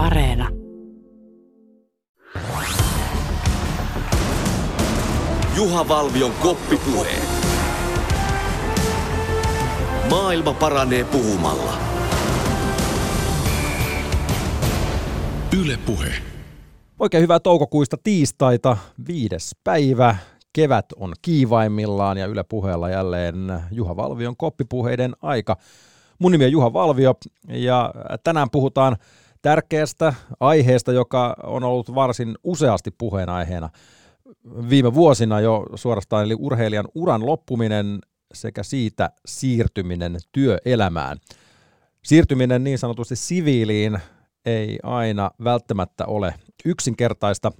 Areena. Juha Valvion koppipuhe. Maailma paranee puhumalla. Yle Puhe. Oikein hyvää toukokuista tiistaita, viides päivä. Kevät on kiivaimmillaan ja Yle Puheella jälleen Juha Valvion koppipuheiden aika. Mun nimi on Juha Valvio ja tänään puhutaan tärkeästä aiheesta, joka on ollut varsin useasti puheenaiheena viime vuosina jo suorastaan, eli urheilijan uran loppuminen sekä siitä siirtyminen työelämään. Siirtyminen niin sanotusti siviiliin ei aina välttämättä ole yksinkertaista,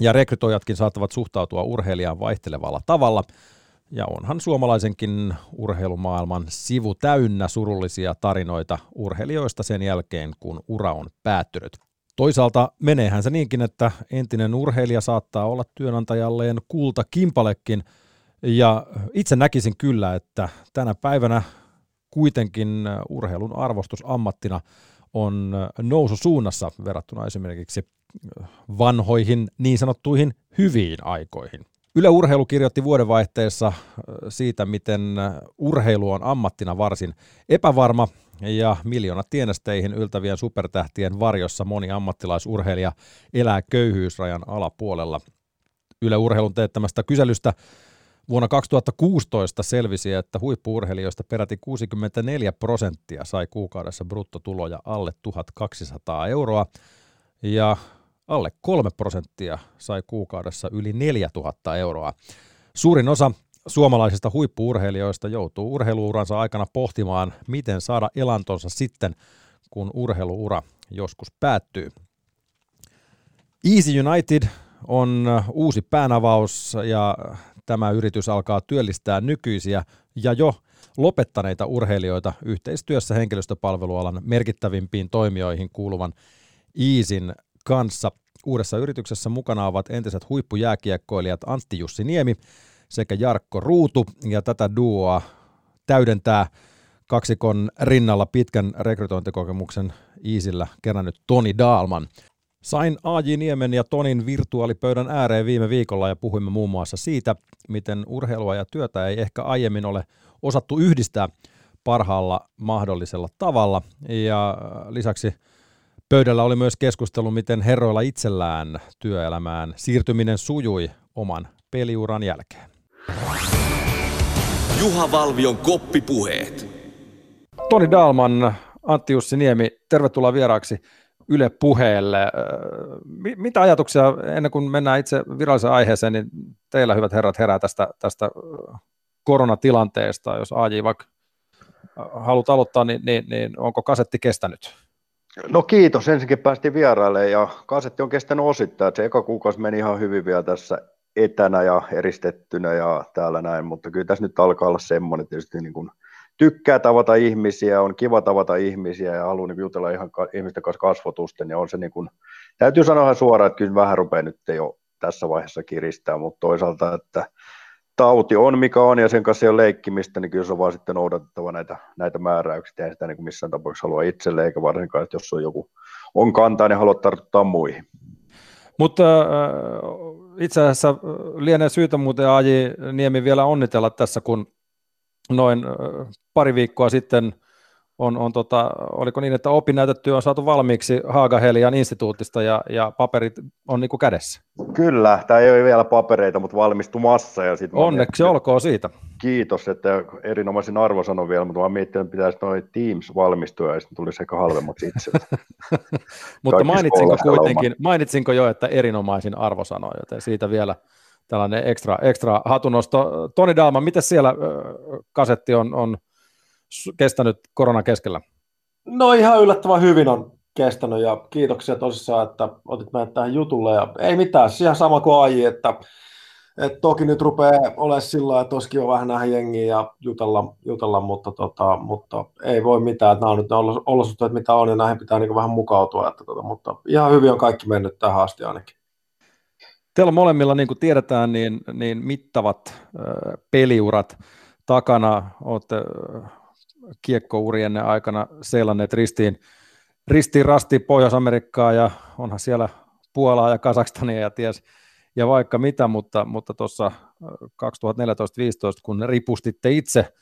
ja rekrytoijatkin saattavat suhtautua urheilijaan vaihtelevalla tavalla. Ja onhan suomalaisenkin urheilumaailman sivu täynnä surullisia tarinoita urheilijoista sen jälkeen, kun ura on päättynyt. Toisaalta meneehän se niinkin, että entinen urheilija saattaa olla työnantajalleen kulta kimpalekin, ja itse näkisin kyllä, että tänä päivänä kuitenkin urheilun arvostus ammattina on noususuunnassa verrattuna esimerkiksi vanhoihin niin sanottuihin hyviin aikoihin. Yle Urheilu kirjoitti vuodenvaihteessa siitä, miten urheilu on ammattina varsin epävarma ja miljoona tienesteihin yltävien supertähtien varjossa moni ammattilaisurheilija elää köyhyysrajan alapuolella. Yle Urheilun teettämästä kyselystä vuonna 2016 selvisi, että huippuurheilijoista peräti 64 prosenttia sai kuukaudessa bruttotuloja alle 1200 euroa ja alle 3 prosenttia sai kuukaudessa yli 4000 euroa. Suurin osa suomalaisista huippuurheilijoista joutuu urheiluuransa aikana pohtimaan, miten saada elantonsa sitten, kun urheiluura joskus päättyy. Easy United on uusi päänavaus ja tämä yritys alkaa työllistää nykyisiä ja jo lopettaneita urheilijoita yhteistyössä henkilöstöpalvelualan merkittävimpiin toimijoihin kuuluvan Easin kanssa. Uudessa yrityksessä mukana ovat entiset huippujääkiekkoilijat Antti Jussi Niemi sekä Jarkko Ruutu, ja tätä duoa täydentää kaksikon rinnalla pitkän rekrytointikokemuksen Iisillä kerännyt Toni Daalman. Sain A.J. Niemen ja Tonin virtuaalipöydän ääreen viime viikolla ja puhuimme muun muassa siitä, miten urheilua ja työtä ei ehkä aiemmin ole osattu yhdistää parhaalla mahdollisella tavalla. Ja lisäksi pöydällä oli myös keskustelu, miten herroilla itsellään työelämään siirtyminen sujui oman peliuran jälkeen. Juha Valvion koppipuheet. Toni Dalman, Antti Jussi Niemi, tervetuloa vieraaksi Yle puheelle. Mitä ajatuksia, ennen kuin mennään itse viralliseen aiheeseen, niin teillä hyvät herrat herää tästä, tästä koronatilanteesta, jos AJ vaikka haluat aloittaa, niin, niin, niin onko kasetti kestänyt? No kiitos, ensinnäkin päästiin vieraille ja kasetti on kestänyt osittain, se eka kuukausi meni ihan hyvin vielä tässä etänä ja eristettynä ja täällä näin, mutta kyllä tässä nyt alkaa olla semmoinen tietysti niin kuin tykkää tavata ihmisiä, on kiva tavata ihmisiä ja haluaa niin jutella ihan ihmisten kanssa kasvotusten ja on se niin kuin, täytyy sanoa ihan suoraan, että kyllä vähän rupeaa nyt jo tässä vaiheessa kiristää, mutta toisaalta, että tauti on mikä on ja sen kanssa ei ole leikkimistä, niin kyllä se on vaan sitten noudatettava näitä, näitä määräyksiä, ei sitä niin missään tapauksessa halua itselle, eikä varsinkaan, että jos on joku on kantaa, niin haluat tartuttaa muihin. Mutta äh, itse asiassa äh, lienee syytä muuten Aji Niemi vielä onnitella tässä, kun noin äh, pari viikkoa sitten on, on tota, oliko niin, että opinnäytetyö on saatu valmiiksi Haagahelian instituutista ja, ja paperit on niin kuin kädessä? Kyllä, tämä ei ole vielä papereita, mutta valmistumassa. Ja sit Onneksi mietin, olkoon siitä. Kiitos, että erinomaisin arvosanon vielä, mutta mä mietin, että pitäisi noin Teams valmistua ja sitten tulisi ehkä halvemmaksi itse. mutta mainitsinko kuitenkin, mainitsinko jo, että erinomaisin arvosano, joten siitä vielä tällainen ekstra, ekstra hatunosto. Toni Dalma, miten siellä kasetti on, on kestänyt koronan keskellä? No ihan yllättävän hyvin on kestänyt ja kiitoksia tosissaan, että otit meidät tähän jutulle. Ja ei mitään, ihan sama kuin AI, että, että toki nyt rupeaa olemaan sillä että olisi kiva vähän nähdä jengiä ja jutella, jutella mutta, tota, mutta, ei voi mitään, että nämä on nyt ne olosuhteet, mitä on, ja näihin pitää niin vähän mukautua, että, tota, mutta ihan hyvin on kaikki mennyt tähän asti ainakin. Teillä molemmilla, niin kuin tiedetään, niin, niin mittavat äh, peliurat takana. Olette kiekkourienne aikana seilanneet ristiin, ristiin rasti Pohjois-Amerikkaa ja onhan siellä Puolaa ja Kasakstania ja ties ja vaikka mitä, mutta, mutta tuossa 2014-2015, kun ripustitte itse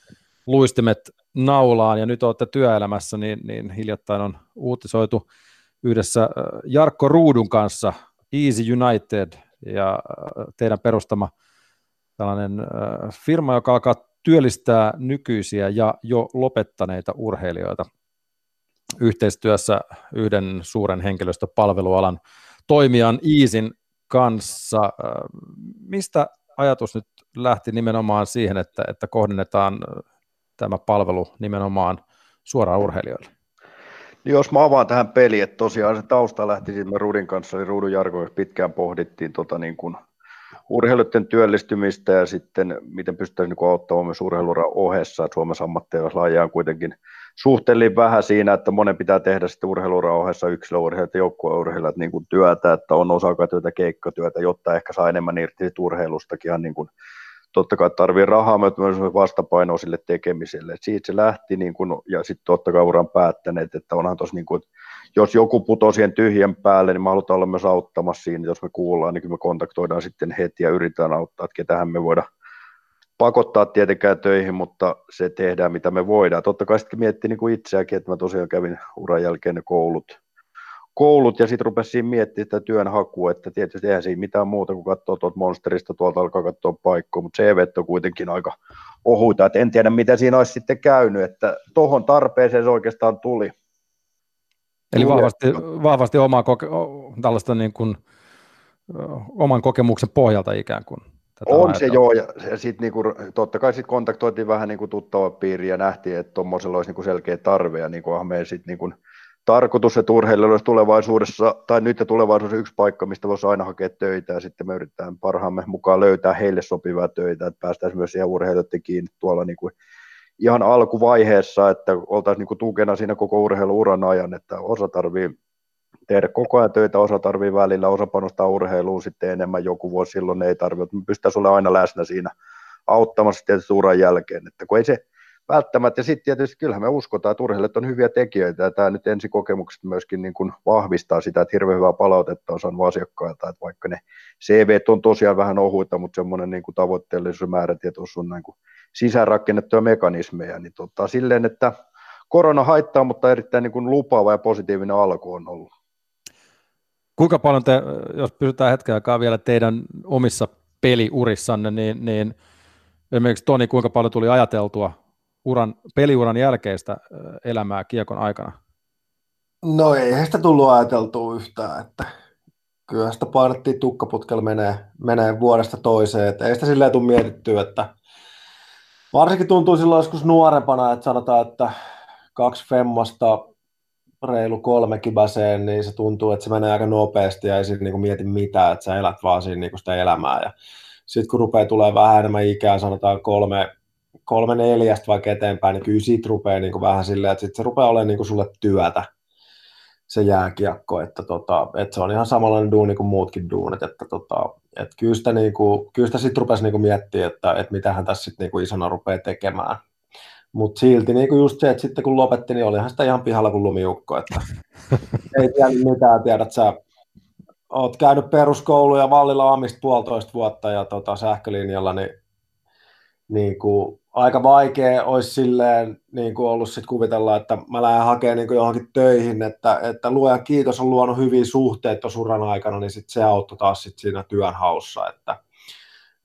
luistimet naulaan ja nyt olette työelämässä, niin, niin hiljattain on uutisoitu yhdessä Jarkko Ruudun kanssa Easy United ja teidän perustama tällainen firma, joka alkaa työllistää nykyisiä ja jo lopettaneita urheilijoita yhteistyössä yhden suuren henkilöstöpalvelualan toimijan Easin kanssa. Mistä ajatus nyt lähti nimenomaan siihen, että, että kohdennetaan tämä palvelu nimenomaan suoraan urheilijoille? Niin jos mä avaan tähän peliin, että tosiaan se tausta lähti siitä Rudin kanssa, eli Rudun Jarko, pitkään pohdittiin tota niin kuin urheilijoiden työllistymistä ja sitten miten pystytään niin auttamaan myös urheiluran ohessa, että Suomessa ammattilaislajia on kuitenkin suhteellisen vähän siinä, että monen pitää tehdä sitten urheiluran ohessa yksilöurheilijat ja joukkueurheilijat niin kuin työtä, että on osa-aikatyötä, keikkatyötä, jotta ehkä saa enemmän irti urheilustakin ihan niin kuin totta kai tarvii rahaa mutta myös vastapainoa sille tekemiselle. Et siitä se lähti niin kun, ja sitten totta kai uran päättäneet, että onhan tuossa niin jos joku putoo siihen tyhjän päälle, niin me halutaan olla myös auttamassa siinä. Jos me kuullaan, niin me kontaktoidaan sitten heti ja yritetään auttaa, että ketähän me voidaan pakottaa tietenkään töihin, mutta se tehdään mitä me voidaan. Totta kai sitten miettii niin kuin itseäkin, että mä tosiaan kävin uran jälkeen ne koulut, koulut ja sitten rupesin miettimään sitä työnhakua, että tietysti eihän siinä mitään muuta kuin katsoa tuolta Monsterista, tuolta alkaa katsoa paikkoa, mutta CV on kuitenkin aika ohuita, että en tiedä mitä siinä olisi sitten käynyt, että tuohon tarpeeseen se oikeastaan tuli. Eli vahvasti, vahvasti omaa koke- tällaista niin kuin, oman kokemuksen pohjalta ikään kuin. Tätä on se joo, ja, ja sitten niinku, totta kai sit kontaktoitiin vähän niinku tuttava piiri ja nähtiin, että tuommoisella olisi niinku selkeä tarve, ja niinku, me sitten niinku, tarkoitus, että urheilijoilla olisi tulevaisuudessa, tai nyt ja tulevaisuudessa yksi paikka, mistä voisi aina hakea töitä, ja sitten me yritetään parhaamme mukaan löytää heille sopivaa töitä, että päästäisiin myös siihen urheilijoiden kiinni tuolla niin kuin ihan alkuvaiheessa, että oltaisiin niin tukena siinä koko urheiluuran ajan, että osa tarvii tehdä koko ajan töitä, osa tarvii välillä, osa panostaa urheiluun sitten enemmän, joku vuosi silloin ei tarvitse, me pystytään aina läsnä siinä auttamassa tietysti uran jälkeen, että kun ei se, välttämättä. Ja sitten tietysti kyllähän me uskotaan, että urheilijat on hyviä tekijöitä, ja tämä nyt ensikokemukset myöskin niin kuin vahvistaa sitä, että hirveän hyvää palautetta on saanut asiakkailta, että vaikka ne CV on tosiaan vähän ohuita, mutta semmoinen niin kuin tavoitteellisuus ja määrätietoisuus on niin kuin sisäänrakennettuja mekanismeja, niin tota, silleen, että korona haittaa, mutta erittäin niin kuin lupaava ja positiivinen alku on ollut. Kuinka paljon te, jos pysytään hetken aikaa vielä teidän omissa peliurissanne, niin, niin esimerkiksi Toni, kuinka paljon tuli ajateltua uran, peliuran jälkeistä elämää kiekon aikana? No ei sitä tullut ajateltua yhtään, että kyllä sitä painettiin tukkaputkella menee, menee vuodesta toiseen, että ei sitä silleen tule mietittyä, että varsinkin tuntuu silloin joskus nuorempana, että sanotaan, että kaksi femmasta reilu kolme kibaseen, niin se tuntuu, että se menee aika nopeasti ja ei siinä niin mieti mitään, että sä elät vaan siinä niin sitä elämää. Ja sitten kun rupeaa tulee vähän enemmän ikää, sanotaan kolme, kolme neljästä vaikka eteenpäin, niin kyllä siitä rupeaa niin kuin vähän silleen, että sit se rupeaa olemaan niin kuin sulle työtä se jääkiekko, että, tota, että se on ihan samanlainen duuni kuin muutkin duunit, että, tota, että kyllä sitä, niin kuin, kyllä sitä sitten rupesi niin kuin miettimään, että, että mitä hän tässä sitten niin kuin isona rupeaa tekemään. Mutta silti niin kuin just se, että sitten kun lopetti, niin olihan sitä ihan pihalla kuin lumiukko, että ei tiedä mitään, tiedät sä, oot käynyt peruskoulu ja Vallilla Amista puolitoista vuotta ja tota, sähkölinjalla, niin, niin kuin, aika vaikea olisi silleen niin kuin ollut sit kuvitella, että mä lähden hakemaan niin kuin johonkin töihin, että, että luojan kiitos on luonut hyviä suhteita tuossa uran aikana, niin sit se auttoi taas sit siinä työnhaussa, että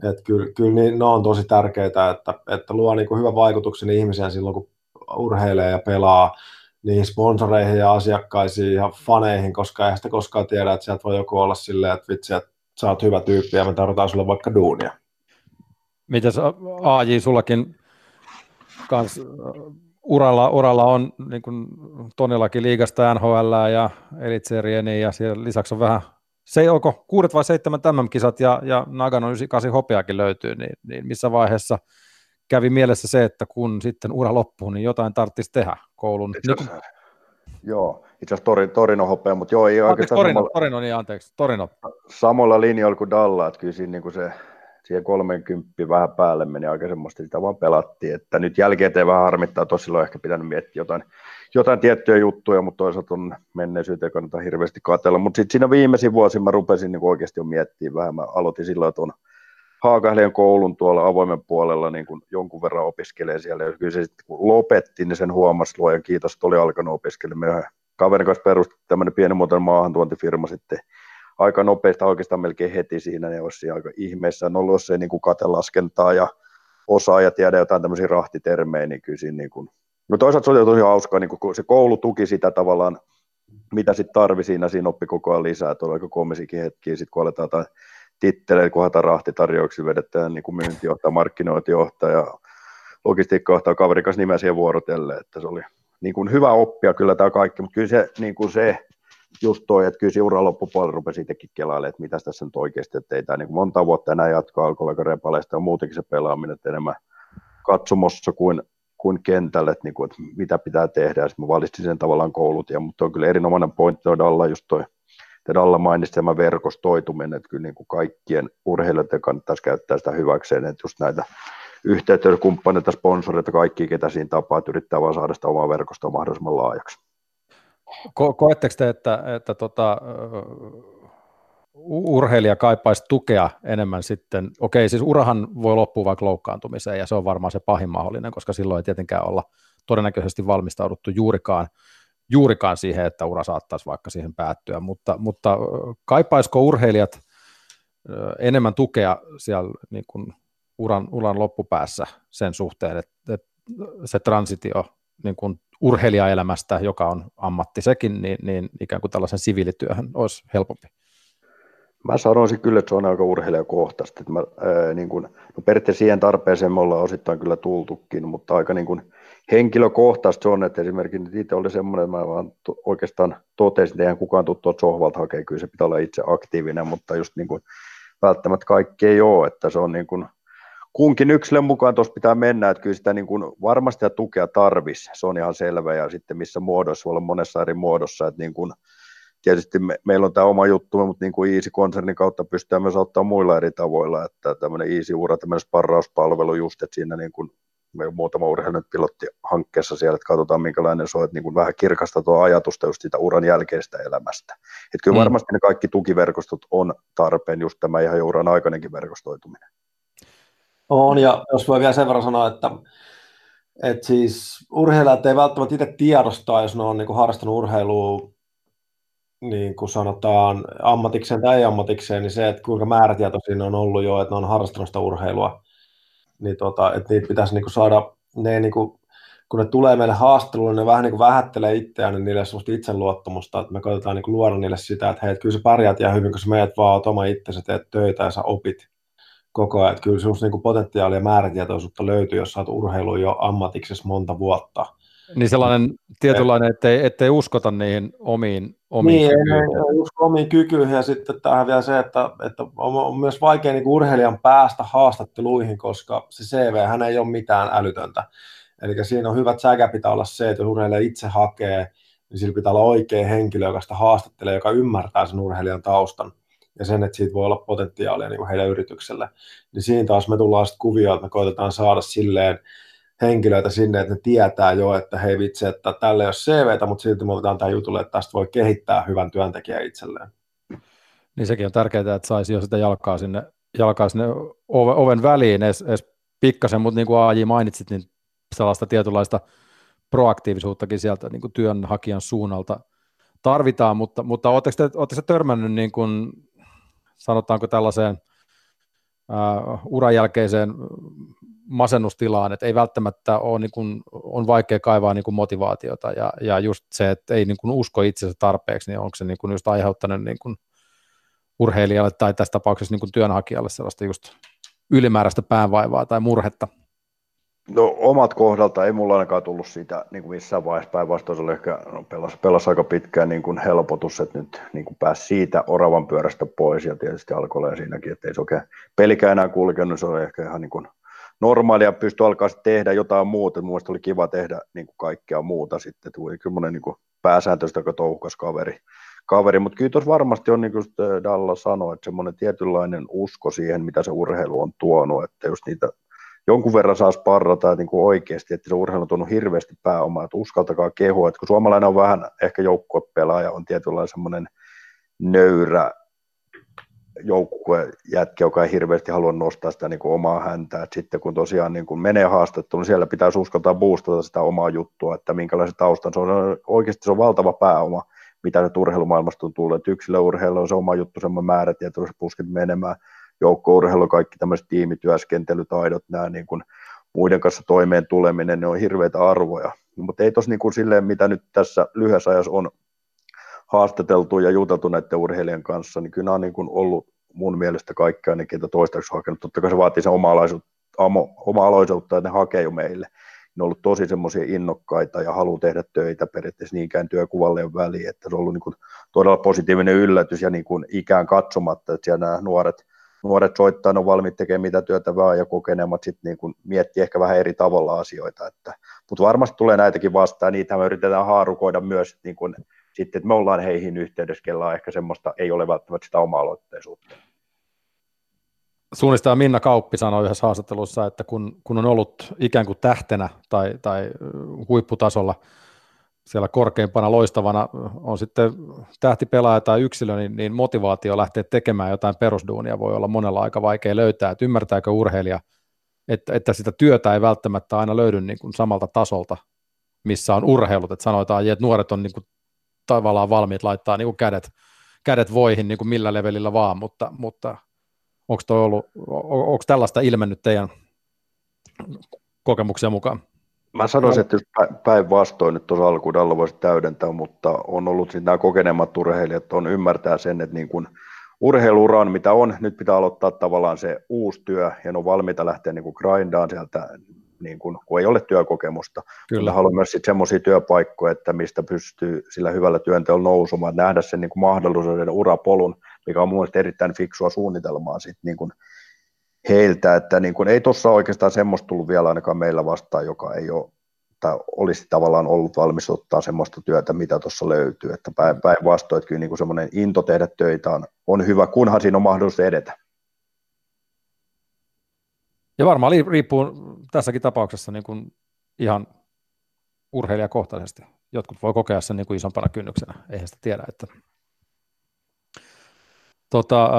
et kyllä, kyllä niin, ne on tosi tärkeitä, että, että luo niin kuin hyvän vaikutuksen ihmisiä silloin, kun urheilee ja pelaa niihin sponsoreihin ja asiakkaisiin ja faneihin, koska eihän sitä koskaan tiedä, että sieltä voi joku olla silleen, että vitsi, että sä oot hyvä tyyppi ja me tarvitaan sulle vaikka duunia. Mitäs AJ, sullakin kans uralla, uralla on niin kuin Tonillakin liigasta NHL ja Elitserieni ja siellä lisäksi on vähän se onko kuudet vai seitsemän tämän kisat ja, ja Nagano 98 hopeakin löytyy, niin, niin missä vaiheessa kävi mielessä se, että kun sitten ura loppuu, niin jotain tarvitsisi tehdä koulun. Itse asiassa, niin Joo, itse asiassa Torin, Torino hopea, mutta joo, ei oikeastaan Torino, samalla, Torino, niin anteeksi, Torino. Samalla linjoilla kuin Dalla, että kyllä siinä niin kuin se siihen 30 vähän päälle meni aika semmoista, sitä vaan pelattiin, että nyt jälkeen vähän harmittaa, tosiaan on ehkä pitänyt miettiä jotain, jotain tiettyjä juttuja, mutta toisaalta on menneisyyteen kannata hirveästi katella, mutta sitten siinä viimeisin vuosina mä rupesin niin oikeasti jo miettimään vähän, mä aloitin silloin tuon Haakahleen koulun tuolla avoimen puolella niin kuin jonkun verran opiskelee siellä, ja kyllä se sitten kun lopetti, niin sen huomasi luojan. Kiitos, että oli alkanut opiskelemaan. Kaverin kanssa perusti tämmöinen pienimuotoinen maahantuontifirma sitten aika nopeasti, oikeastaan melkein heti siinä, ne olisi aika ihmeessä. On ollut, jos ei niin kuin katelaskentaa ja osaa ja tiedä jotain tämmöisiä rahtitermejä, niin kyllä siinä niin kuin, no toisaalta se oli tosi hauskaa, niin kun se koulu tuki sitä tavallaan, mitä sitten tarvi siinä, siinä oppi koko ajan lisää, että oli aika komisikin hetkiä, sitten kun aletaan jotain titteleitä, kun haetaan rahtitarjouksia, vedetään niin kuin myyntijohtaja, markkinointijohtaja, logistiikkajohtaja, kaverin kanssa nimeä siihen vuorotelle, että se oli niin kuin hyvä oppia kyllä tämä kaikki, mutta kyllä se, niin kuin se just toi, että kyllä se uran loppupuolella rupesi itsekin kelailemaan, että mitä tässä nyt oikeasti, että ei tämä niin monta vuotta enää jatkaa alkoi olla repaleista ja muutenkin se pelaaminen, että enemmän katsomossa kuin, kuin kentälle, että, niin kuin, että mitä pitää tehdä, ja sitten mä valitsin sen tavallaan koulut, ja, mutta on kyllä erinomainen pointti Dalla, just toi, Dalla mainitsi tämä verkostoituminen, että kyllä niin kuin kaikkien urheilijoiden kannattaisi käyttää sitä hyväkseen, että just näitä yhteistyökumppaneita, sponsoreita, kaikki, ketä siinä tapaa, että yrittää vaan saada sitä omaa verkostoa mahdollisimman laajaksi. Ko- koetteko te, että, että tota, urheilija kaipaisi tukea enemmän sitten, okei siis urahan voi loppua vaikka loukkaantumiseen ja se on varmaan se pahin mahdollinen, koska silloin ei tietenkään olla todennäköisesti valmistauduttu juurikaan, juurikaan siihen, että ura saattaisi vaikka siihen päättyä, mutta, mutta kaipaisiko urheilijat enemmän tukea siellä niin kuin uran, uran loppupäässä sen suhteen, että, että se transitio niin kuin urheilijaelämästä, joka on ammatti sekin, niin, niin ikään kuin tällaisen siviilityöhön olisi helpompi? Mä sanoisin kyllä, että se on aika urheilijakohtaista. Että mä, ää, niin kun, no periaatteessa siihen tarpeeseen me ollaan osittain kyllä tultukin, mutta aika niin kun henkilökohtaista se on, että esimerkiksi itse oli semmoinen, että mä vaan to, oikeastaan totesin, että eihän kukaan tuttua sohvalta hakea, kyllä se pitää olla itse aktiivinen, mutta just niin kuin välttämättä kaikki ei ole, että se on niin kuin, kunkin yksilön mukaan tuossa pitää mennä, että kyllä sitä niin kuin varmasti ja tukea tarvisi, se on ihan selvä, ja sitten missä muodossa, voi olla monessa eri muodossa, että niin kuin, tietysti me, meillä on tämä oma juttu, mutta niin kuin Easy-konsernin kautta pystytään myös auttaa muilla eri tavoilla, että tämmöinen Easy-ura, tämmöinen sparrauspalvelu just, että siinä niin kuin meillä on muutama urheilun pilottihankkeessa siellä, että katsotaan minkälainen se on, että niin kuin vähän kirkasta tuo ajatusta just sitä uran jälkeistä elämästä. Että kyllä mm. varmasti ne kaikki tukiverkostot on tarpeen, just tämä ihan jo uran aikainenkin verkostoituminen. On, ja jos voi vielä sen verran sanoa, että, että siis urheilijat ei välttämättä itse tiedostaa, jos ne on niin kuin harrastanut urheilua niin kuin sanotaan ammatikseen tai ei ammatikseen, niin se, että kuinka määrätietoisia on ollut jo, että ne on harrastanut sitä urheilua, niin tota, että niitä pitäisi niin kuin saada, ne niin kuin, kun ne tulee meille haastatteluun, niin ne vähän niin kuin vähättelee itseään, niin niille sellaista itseluottamusta, että me koitetaan niin kuin luoda niille sitä, että hei, että kyllä sä pärjäät ihan hyvin, kun sä meet vaan oma itsesi, teet töitä ja sä opit koko ajan. Että kyllä sinusta niin potentiaalia ja määrätietoisuutta löytyy, jos saat urheilu jo ammatiksessa monta vuotta. Niin sellainen tietynlainen, ettei, ettei uskota niihin omiin, omiin niin, kykyihin. Ei, ei usko omiin kykyihin ja sitten tähän vielä se, että, että on, on myös vaikea niin urheilijan päästä haastatteluihin, koska se CV hän ei ole mitään älytöntä. Eli siinä on hyvät säkä pitää olla se, että jos urheilija itse hakee, niin sillä pitää olla oikea henkilö, joka sitä haastattelee, joka ymmärtää sen urheilijan taustan ja sen, että siitä voi olla potentiaalia niin kuin heidän yritykselle. Niin siinä taas me tullaan sitten kuvioon, että me koitetaan saada silleen henkilöitä sinne, että ne tietää jo, että hei vitsi, että tälle ei ole CVtä, mutta silti me otetaan tämä jutulle, että tästä voi kehittää hyvän työntekijän itselleen. Niin sekin on tärkeää, että saisi jo sitä jalkaa sinne, jalkaa sinne oven väliin edes, edes pikkasen, mutta niin kuin AJ mainitsit, niin sellaista tietynlaista proaktiivisuuttakin sieltä niin kuin työnhakijan suunnalta tarvitaan, mutta, mutta oletteko te, oletteko te törmännyt niin kuin sanotaanko tällaiseen uh, uran jälkeiseen masennustilaan, että ei välttämättä ole, niin kuin, on vaikea kaivaa niin kuin motivaatiota ja, ja just se, että ei niin kuin usko itsensä tarpeeksi, niin onko se niin kuin just aiheuttanut niin kuin urheilijalle tai tässä tapauksessa niin kuin työnhakijalle sellaista just ylimääräistä päänvaivaa tai murhetta? No omat kohdalta ei mulla ainakaan tullut siitä niin kuin missään vaiheessa päinvastoin, se oli ehkä no, pelasi, pelasi aika pitkään niin kuin helpotus, että nyt niin kuin pääsi siitä oravan pyörästä pois ja tietysti alkoi siinäkin, että ei se oikein pelikään enää kulkenut, se oli ehkä ihan niin kuin normaalia, pystyi alkaa tehdä jotain muuta, mun oli kiva tehdä niin kuin kaikkea muuta sitten, tuli kyllä niin kuin pääsääntöistä aika touhukas kaveri, kaveri, mutta kyllä tuossa varmasti on, niin kuin Dalla sanoi, että semmoinen tietynlainen usko siihen, mitä se urheilu on tuonut, että jos niitä jonkun verran saa sparrata niin kuin oikeasti, että se urheilu on tuonut hirveästi pääomaa, että uskaltakaa kehua, että kun suomalainen on vähän ehkä joukkuepelaaja, on tietynlainen semmoinen nöyrä joukkue jätkä, joka ei hirveästi halua nostaa sitä niin kuin omaa häntä. Et sitten kun tosiaan niin kuin menee haastatteluun, niin siellä pitäisi uskaltaa boostata sitä omaa juttua, että minkälaisen taustan se on. Oikeasti se on valtava pääoma, mitä se urheilumaailmasta on tullut. Et yksilöurheilu on se oma juttu, semmoinen määrätietoiset pusket menemään, joukkourheilu, kaikki tämmöiset tiimityöskentelytaidot, nämä niin kuin muiden kanssa toimeen tuleminen, ne on hirveitä arvoja. Mutta ei tos niin kuin silleen, mitä nyt tässä lyhyessä ajassa on haastateltu ja juteltu näiden urheilijan kanssa, niin kyllä nämä on niin kuin ollut mun mielestä kaikki ainakin, että toistaiseksi hakenut. Totta kai se vaatii sen oma-aloisuutta, että ne hakee jo meille. Ne on ollut tosi semmoisia innokkaita ja haluaa tehdä töitä periaatteessa niinkään työkuvalle väliin, että se on ollut niin kuin todella positiivinen yllätys ja niin kuin ikään katsomatta, että siellä nämä nuoret, nuoret soittaa, on valmiit tekemään mitä työtä vaan ja kokeneemmat sitten niin kuin miettii ehkä vähän eri tavalla asioita, että, mutta varmasti tulee näitäkin vastaan, niitä me yritetään haarukoida myös niin kuin sitten, että me ollaan heihin yhteydessä, kellä ehkä semmoista, ei ole välttämättä sitä oma-aloitteisuutta. Suunnistaja Minna Kauppi sanoi yhdessä haastattelussa, että kun, kun on ollut ikään kuin tähtenä tai, tai huipputasolla siellä korkeimpana loistavana on sitten tähtipelaaja tai yksilö, niin, niin motivaatio lähteä tekemään jotain perusduunia voi olla monella aika vaikea löytää, että ymmärtääkö urheilija, että, että sitä työtä ei välttämättä aina löydy niin kuin samalta tasolta, missä on urheilut, että sanotaan, että nuoret on niin kuin tavallaan valmiit laittaa niin kuin kädet, kädet voihin niin kuin millä levelillä vaan, mutta, mutta onko ollut, onko tällaista ilmennyt teidän kokemuksia mukaan? Mä sanoisin, että päinvastoin nyt tuossa alkuun alla voisi täydentää, mutta on ollut sitten nämä kokeneemmat urheilijat, on ymmärtää sen, että niin kuin urheiluuran, mitä on, nyt pitää aloittaa tavallaan se uusi työ, ja ne on valmiita lähteä niin kuin grindaan sieltä niin kuin, kun ei ole työkokemusta. Kyllä. haluan myös semmoisia työpaikkoja, että mistä pystyy sillä hyvällä työnteolla nousemaan, että nähdä sen niin kuin mahdollisuuden urapolun, mikä on mielestäni erittäin fiksua suunnitelmaa sit, niin kuin heiltä, että niin kuin, ei tuossa oikeastaan semmoista tullut vielä ainakaan meillä vastaan, joka ei ole tai olisi tavallaan ollut valmis ottaa semmoista työtä, mitä tuossa löytyy, että päinvastoin, että kyllä niin kuin semmoinen into tehdä töitä on, on hyvä, kunhan siinä on mahdollisuus edetä. Ja varmaan riippuu tässäkin tapauksessa niin kuin ihan urheilijakohtaisesti. Jotkut voi kokea sen niin kuin isompana kynnyksenä, eihän sitä tiedä. Että... Tota,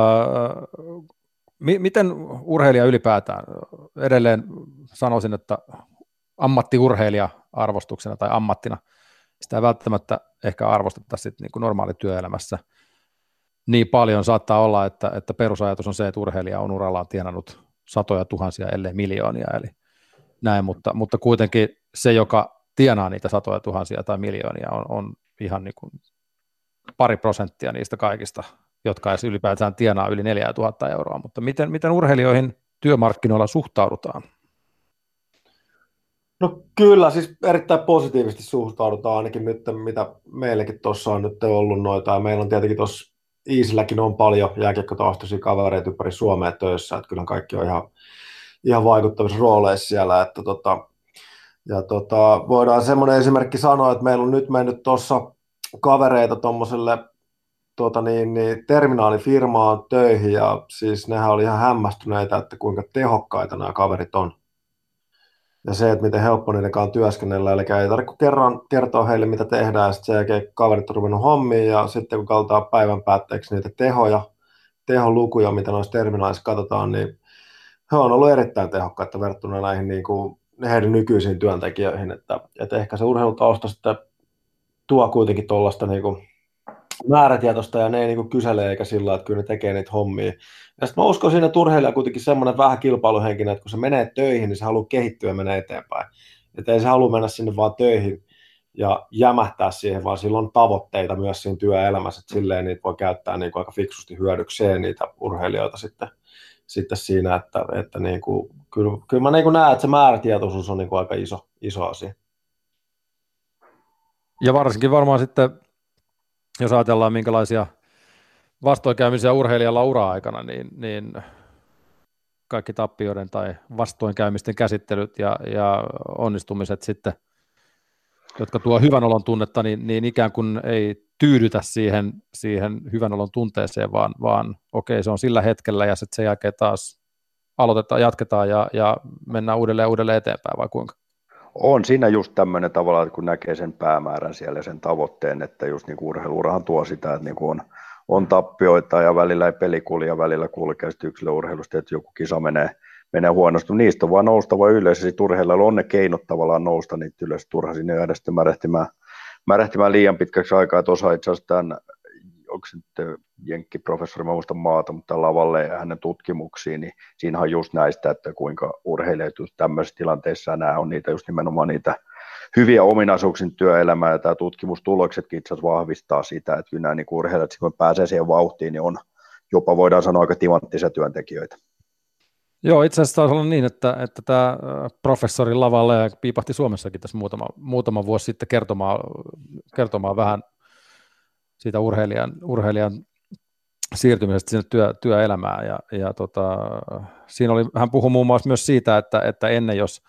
miten urheilija ylipäätään? Edelleen sanoisin, että ammattiurheilija arvostuksena tai ammattina, sitä ei välttämättä ehkä arvosteta sit niin kuin normaali työelämässä niin paljon. Saattaa olla, että, että perusajatus on se, että urheilija on urallaan tienannut satoja tuhansia, ellei miljoonia, eli näin, mutta, mutta kuitenkin se, joka tienaa niitä satoja tuhansia tai miljoonia, on, on ihan niin kuin pari prosenttia niistä kaikista, jotka edes ylipäätään tienaa yli 4000 euroa, mutta miten, miten urheilijoihin työmarkkinoilla suhtaudutaan? No kyllä, siis erittäin positiivisesti suhtaudutaan ainakin nyt, mitä meillekin tuossa on nyt ollut noita, ja meillä on tietenkin tuossa Iisilläkin on paljon jääkiekkotaustaisia kavereita ympäri Suomea töissä, että kyllä kaikki on ihan, ihan vaikuttavissa rooleissa siellä, että tota, ja tota, voidaan semmoinen esimerkki sanoa, että meillä on nyt mennyt tuossa kavereita tuommoiselle tuota niin, niin, terminaalifirmaan töihin ja siis nehän oli ihan hämmästyneitä, että kuinka tehokkaita nämä kaverit on. Ja se, että miten helppo niiden kanssa työskennellä, eli ei tarvitse kerran kertoa heille, mitä tehdään, ja sitten sen jälkeen kaverit on ruvennut hommiin, ja sitten kun kaltaa päivän päätteeksi niitä tehoja, teholukuja, mitä noissa terminaalissa katsotaan, niin he on ollut erittäin tehokkaita verrattuna näihin niin kuin, heidän nykyisiin työntekijöihin, että, että ehkä se urheilutausta sitten tuo kuitenkin tuollaista niin kuin, määrätietoista ja ne ei niin kysele eikä sillä että kyllä ne tekee niitä hommia. Ja sitten mä uskon että urheilija on kuitenkin semmoinen vähän kilpailuhenkinen, että kun se menee töihin, niin se haluaa kehittyä ja mennä eteenpäin. Että ei se halua mennä sinne vaan töihin ja jämähtää siihen, vaan sillä on tavoitteita myös siinä työelämässä, että silleen niitä voi käyttää niin kuin aika fiksusti hyödykseen niitä urheilijoita sitten, sitten siinä, että, että niin kuin, kyllä, kyllä mä kuin näen, että se määrätietoisuus on niin kuin aika iso, iso asia. Ja varsinkin varmaan sitten jos ajatellaan minkälaisia vastoinkäymisiä urheilijalla ura-aikana, niin, niin kaikki tappioiden tai vastoinkäymisten käsittelyt ja, ja onnistumiset sitten jotka tuo hyvän olon tunnetta, niin, niin ikään kuin ei tyydytä siihen, siihen hyvän olon tunteeseen, vaan, vaan okei, se on sillä hetkellä ja sitten sen jälkeen taas aloitetaan, jatketaan ja, ja mennään uudelleen uudelleen eteenpäin vai kuinka? On siinä just tämmöinen tavalla, kun näkee sen päämäärän siellä ja sen tavoitteen, että just niin urheiluurahan tuo sitä, että niin on, on tappioita ja välillä ei peli kulje välillä kulkee sitten yksilöurheilusta, että joku kisa menee, menee huonosti. Niistä on vaan noustava ylös ja sitten urheilijoilla on ne keinot tavallaan nousta niitä ylös, turha sinne jäädä sitten märehtimään, märehtimään liian pitkäksi aikaa. Tuossa itse asiassa tämän onko se nyt jenkkiprofessori, mä muistan maata, mutta lavalle ja hänen tutkimuksiin, niin siinä on just näistä, että kuinka urheilijat tämmöisissä tilanteissa, nämä on niitä just nimenomaan niitä hyviä ominaisuuksia työelämää, ja tämä tutkimustuloksetkin itse asiassa vahvistaa sitä, että kyllä nämä niin urheilijat, kun pääsee siihen vauhtiin, niin on jopa voidaan sanoa aika timanttisia työntekijöitä. Joo, itse asiassa taisi olla niin, että, että tämä professori Lavalle piipahti Suomessakin tässä muutama, muutama vuosi sitten kertomaan, kertomaan vähän siitä urheilijan, urheilijan siirtymisestä sinne työ, työelämään. Ja, ja tota, siinä oli, hän puhui muun muassa myös siitä, että, että ennen jos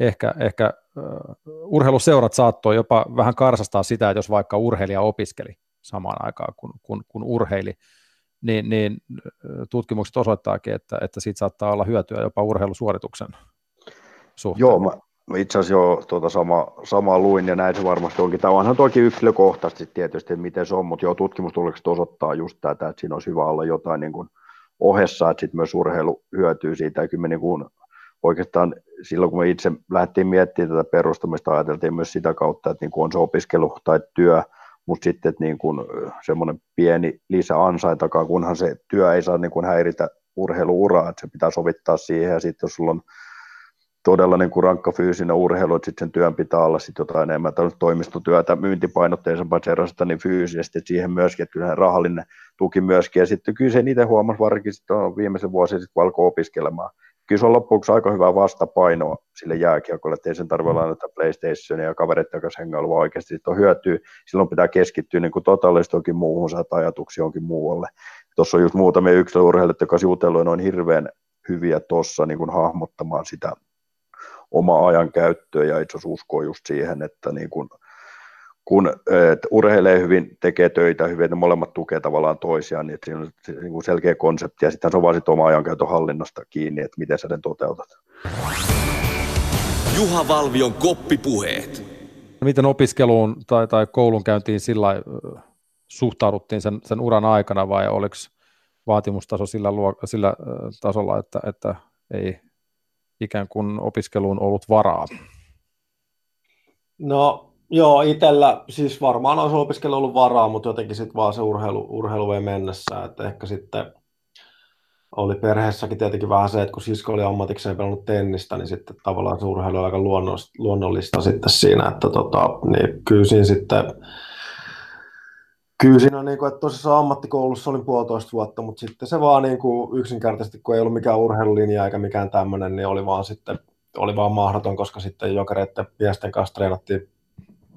ehkä, ehkä uh, urheiluseurat saattoi jopa vähän karsastaa sitä, että jos vaikka urheilija opiskeli samaan aikaan kuin, kun, kun urheili, niin, niin tutkimukset osoittaakin, että, että siitä saattaa olla hyötyä jopa urheilusuorituksen suhteen. Joo, mä, itse asiassa jo tuota sama, sama luin ja näin se varmasti onkin. Tämä onhan toki yksilökohtaisesti tietysti, miten se on, mutta joo, tutkimustulokset osoittaa just tätä, että siinä olisi hyvä olla jotain niin kuin ohessa, että sitten myös urheilu hyötyy siitä. Ja kyllä niin kuin oikeastaan silloin, kun me itse lähdettiin miettimään tätä perustamista, ajateltiin myös sitä kautta, että niin kuin on se opiskelu tai työ, mutta sitten että niin kuin semmoinen pieni lisäansaitakaan, kunhan se työ ei saa niin kuin häiritä urheiluuraa, että se pitää sovittaa siihen, ja sitten jos sulla on todella niin kuin rankka fyysinen urheilu, että sitten sen työn pitää olla sitten jotain enemmän toimistotyötä, myyntipainotteisempaa sellaista niin fyysisesti, että siihen myöskin, että kyllä rahallinen tuki myöskin, ja sitten kyllä se niitä huomasi varsinkin sitten viimeisen vuosin, sitten kun alkoi opiskelemaan. Kyllä se on loppuksi aika hyvä vastapainoa sille jääkiekolle, että ei sen tarvitse näitä PlayStationia ja kavereiden kanssa hengailu, vaan oikeasti sitten on hyötyä. Silloin pitää keskittyä niin totaalisesti johonkin muuhun, saada ajatuksia jonkin muualle. Tuossa on just muutamia yksilöurheilijoita, jotka on noin hirveän hyviä tuossa niin hahmottamaan sitä oma ajan käyttöön ja itse asiassa uskoo just siihen, että niin kun, kun et urheilee hyvin, tekee töitä hyvin, että molemmat tukee tavallaan toisiaan, niin että siinä on niin kuin selkeä konsepti ja sitten se on vaan sit oma ajankäytön hallinnasta kiinni, että miten sä sen toteutat. Juha Valvion koppipuheet. Miten opiskeluun tai, tai koulunkäyntiin sillä suhtauduttiin sen, sen uran aikana vai oliko vaatimustaso sillä, luo, sillä tasolla, että, että ei, ikään kuin opiskeluun ollut varaa? No joo, itsellä siis varmaan olisi opiskelu ollut varaa, mutta jotenkin sitten vaan se urheilu, urheilu ei mennessä, että ehkä sitten oli perheessäkin tietenkin vähän se, että kun sisko oli ammatikseen pelannut tennistä, niin sitten tavallaan se urheilu oli aika luonnollista, luonnollista sitten siinä, että tota, niin kyllä siinä sitten Kyllä siinä on niin kuin, että tosissaan ammattikoulussa olin puolitoista vuotta, mutta sitten se vaan niin kuin yksinkertaisesti, kun ei ollut mikään urheilulinja eikä mikään tämmöinen, niin oli vaan sitten oli vaan mahdoton, koska sitten jokereiden miesten kanssa treenattiin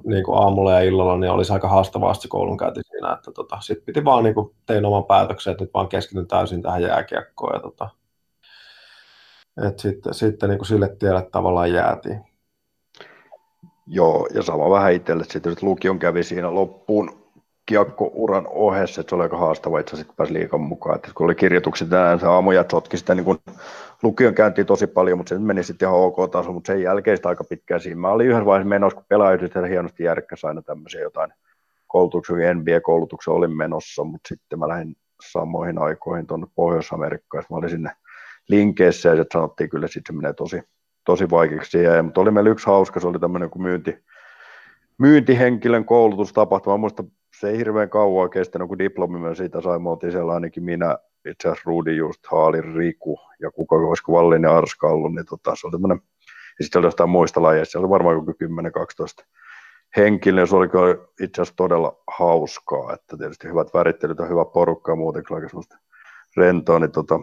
niin kuin aamulla ja illalla, niin olisi aika haastavaa se koulunkäynti siinä, että tota, sitten piti vaan niin kuin, tein oman päätöksen, että nyt vaan keskityn täysin tähän jääkiekkoon ja tota, että sitten, sitten niin kuin sille tielle tavallaan jäätiin. Joo, ja sama vähän itselle sitten, lukion kävi siinä loppuun, kiekkouran ohessa, että se oli aika haastava itse asiassa, pääsi liikan mukaan. Että kun oli kirjoitukset tänään, se aamuja sotki sitä niin lukion käyntiin tosi paljon, mutta se meni sitten ihan ok taso, mutta sen jälkeen sitä aika pitkään siinä. Mä olin yhden vaiheessa menossa, kun pelaajat hienosti järkkäsi aina tämmöisiä jotain koulutuksia, NBA-koulutuksia olin menossa, mutta sitten mä lähdin samoihin aikoihin tuonne Pohjois-Amerikkaan, mä olin sinne linkeissä ja sitten sanottiin kyllä, että se menee tosi, tosi vaikeaksi. Ja, mutta oli meillä yksi hauska, se oli tämmöinen kuin myynti, myyntihenkilön koulutustapahtuma. Muista se ei hirveän kauan kestänyt, kun diplomi myös siitä sai. Me oltiin siellä ainakin minä, itse asiassa Rudi just, Haali, Riku ja kuka olisiko Vallin ja Arska ollut, niin tota, se oli tämmöinen, ja sitten oli jostain muista lajeista, se oli varmaan joku 10-12 henkilöä, se oli itse asiassa todella hauskaa, että tietysti hyvät värittelyt ja hyvä porukka ja muutenkin aika semmoista rentoa, niin tota,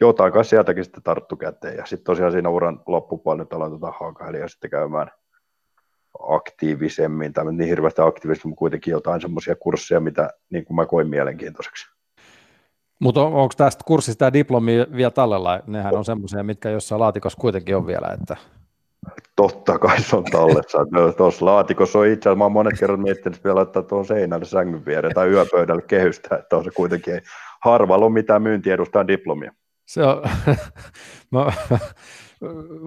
jotain kai sieltäkin sitten tarttu käteen. Ja sitten tosiaan siinä uran loppupuolella nyt aloin tota haakaheliä sitten käymään aktiivisemmin, tai niin hirveästi aktiivisesti, mutta kuitenkin jotain semmoisia kursseja, mitä niin kuin mä koin mielenkiintoiseksi. Mutta on, onko tästä kurssista tämä diplomi vielä tallella? Nehän on semmoisia, mitkä jossain laatikossa kuitenkin on vielä, että Totta kai se on tallessa. Tuossa laatikossa on itse asiassa, mä oon monet kerrat miettinyt, että vielä laittaa tuohon seinälle sängyn viereen tai yöpöydälle kehystä, että on se kuitenkin ei harvalla ole mitään myyntiedustaan diplomia. Se on, mä,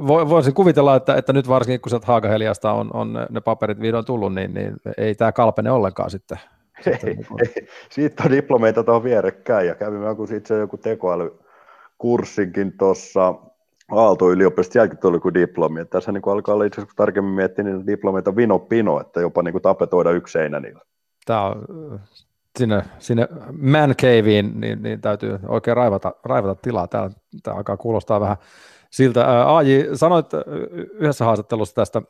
voisin kuvitella, että, että nyt varsinkin kun sieltä Haagaheliasta on, on ne paperit vihdoin tullut, niin, niin ei tämä kalpene ollenkaan sitten. Ei, sitten niin ei. Siitä on diplomeita tuohon vierekkäin ja kävimme joku, itse joku tekoälykurssinkin tuossa Aalto-yliopistosta jälkeen tuli kuin diplomi. Että tässä niin alkaa olla itse asiassa, kun tarkemmin miettiä, niin diplomeita vino pino, että jopa niin kuin tapetoida yksi seinä niillä. Tämä on sinne, sinne man caveen, niin, niin täytyy oikein raivata, raivata tilaa. Tämä, tämä alkaa kuulostaa vähän siltä. Aaji, sanoit yhdessä haastattelussa tästä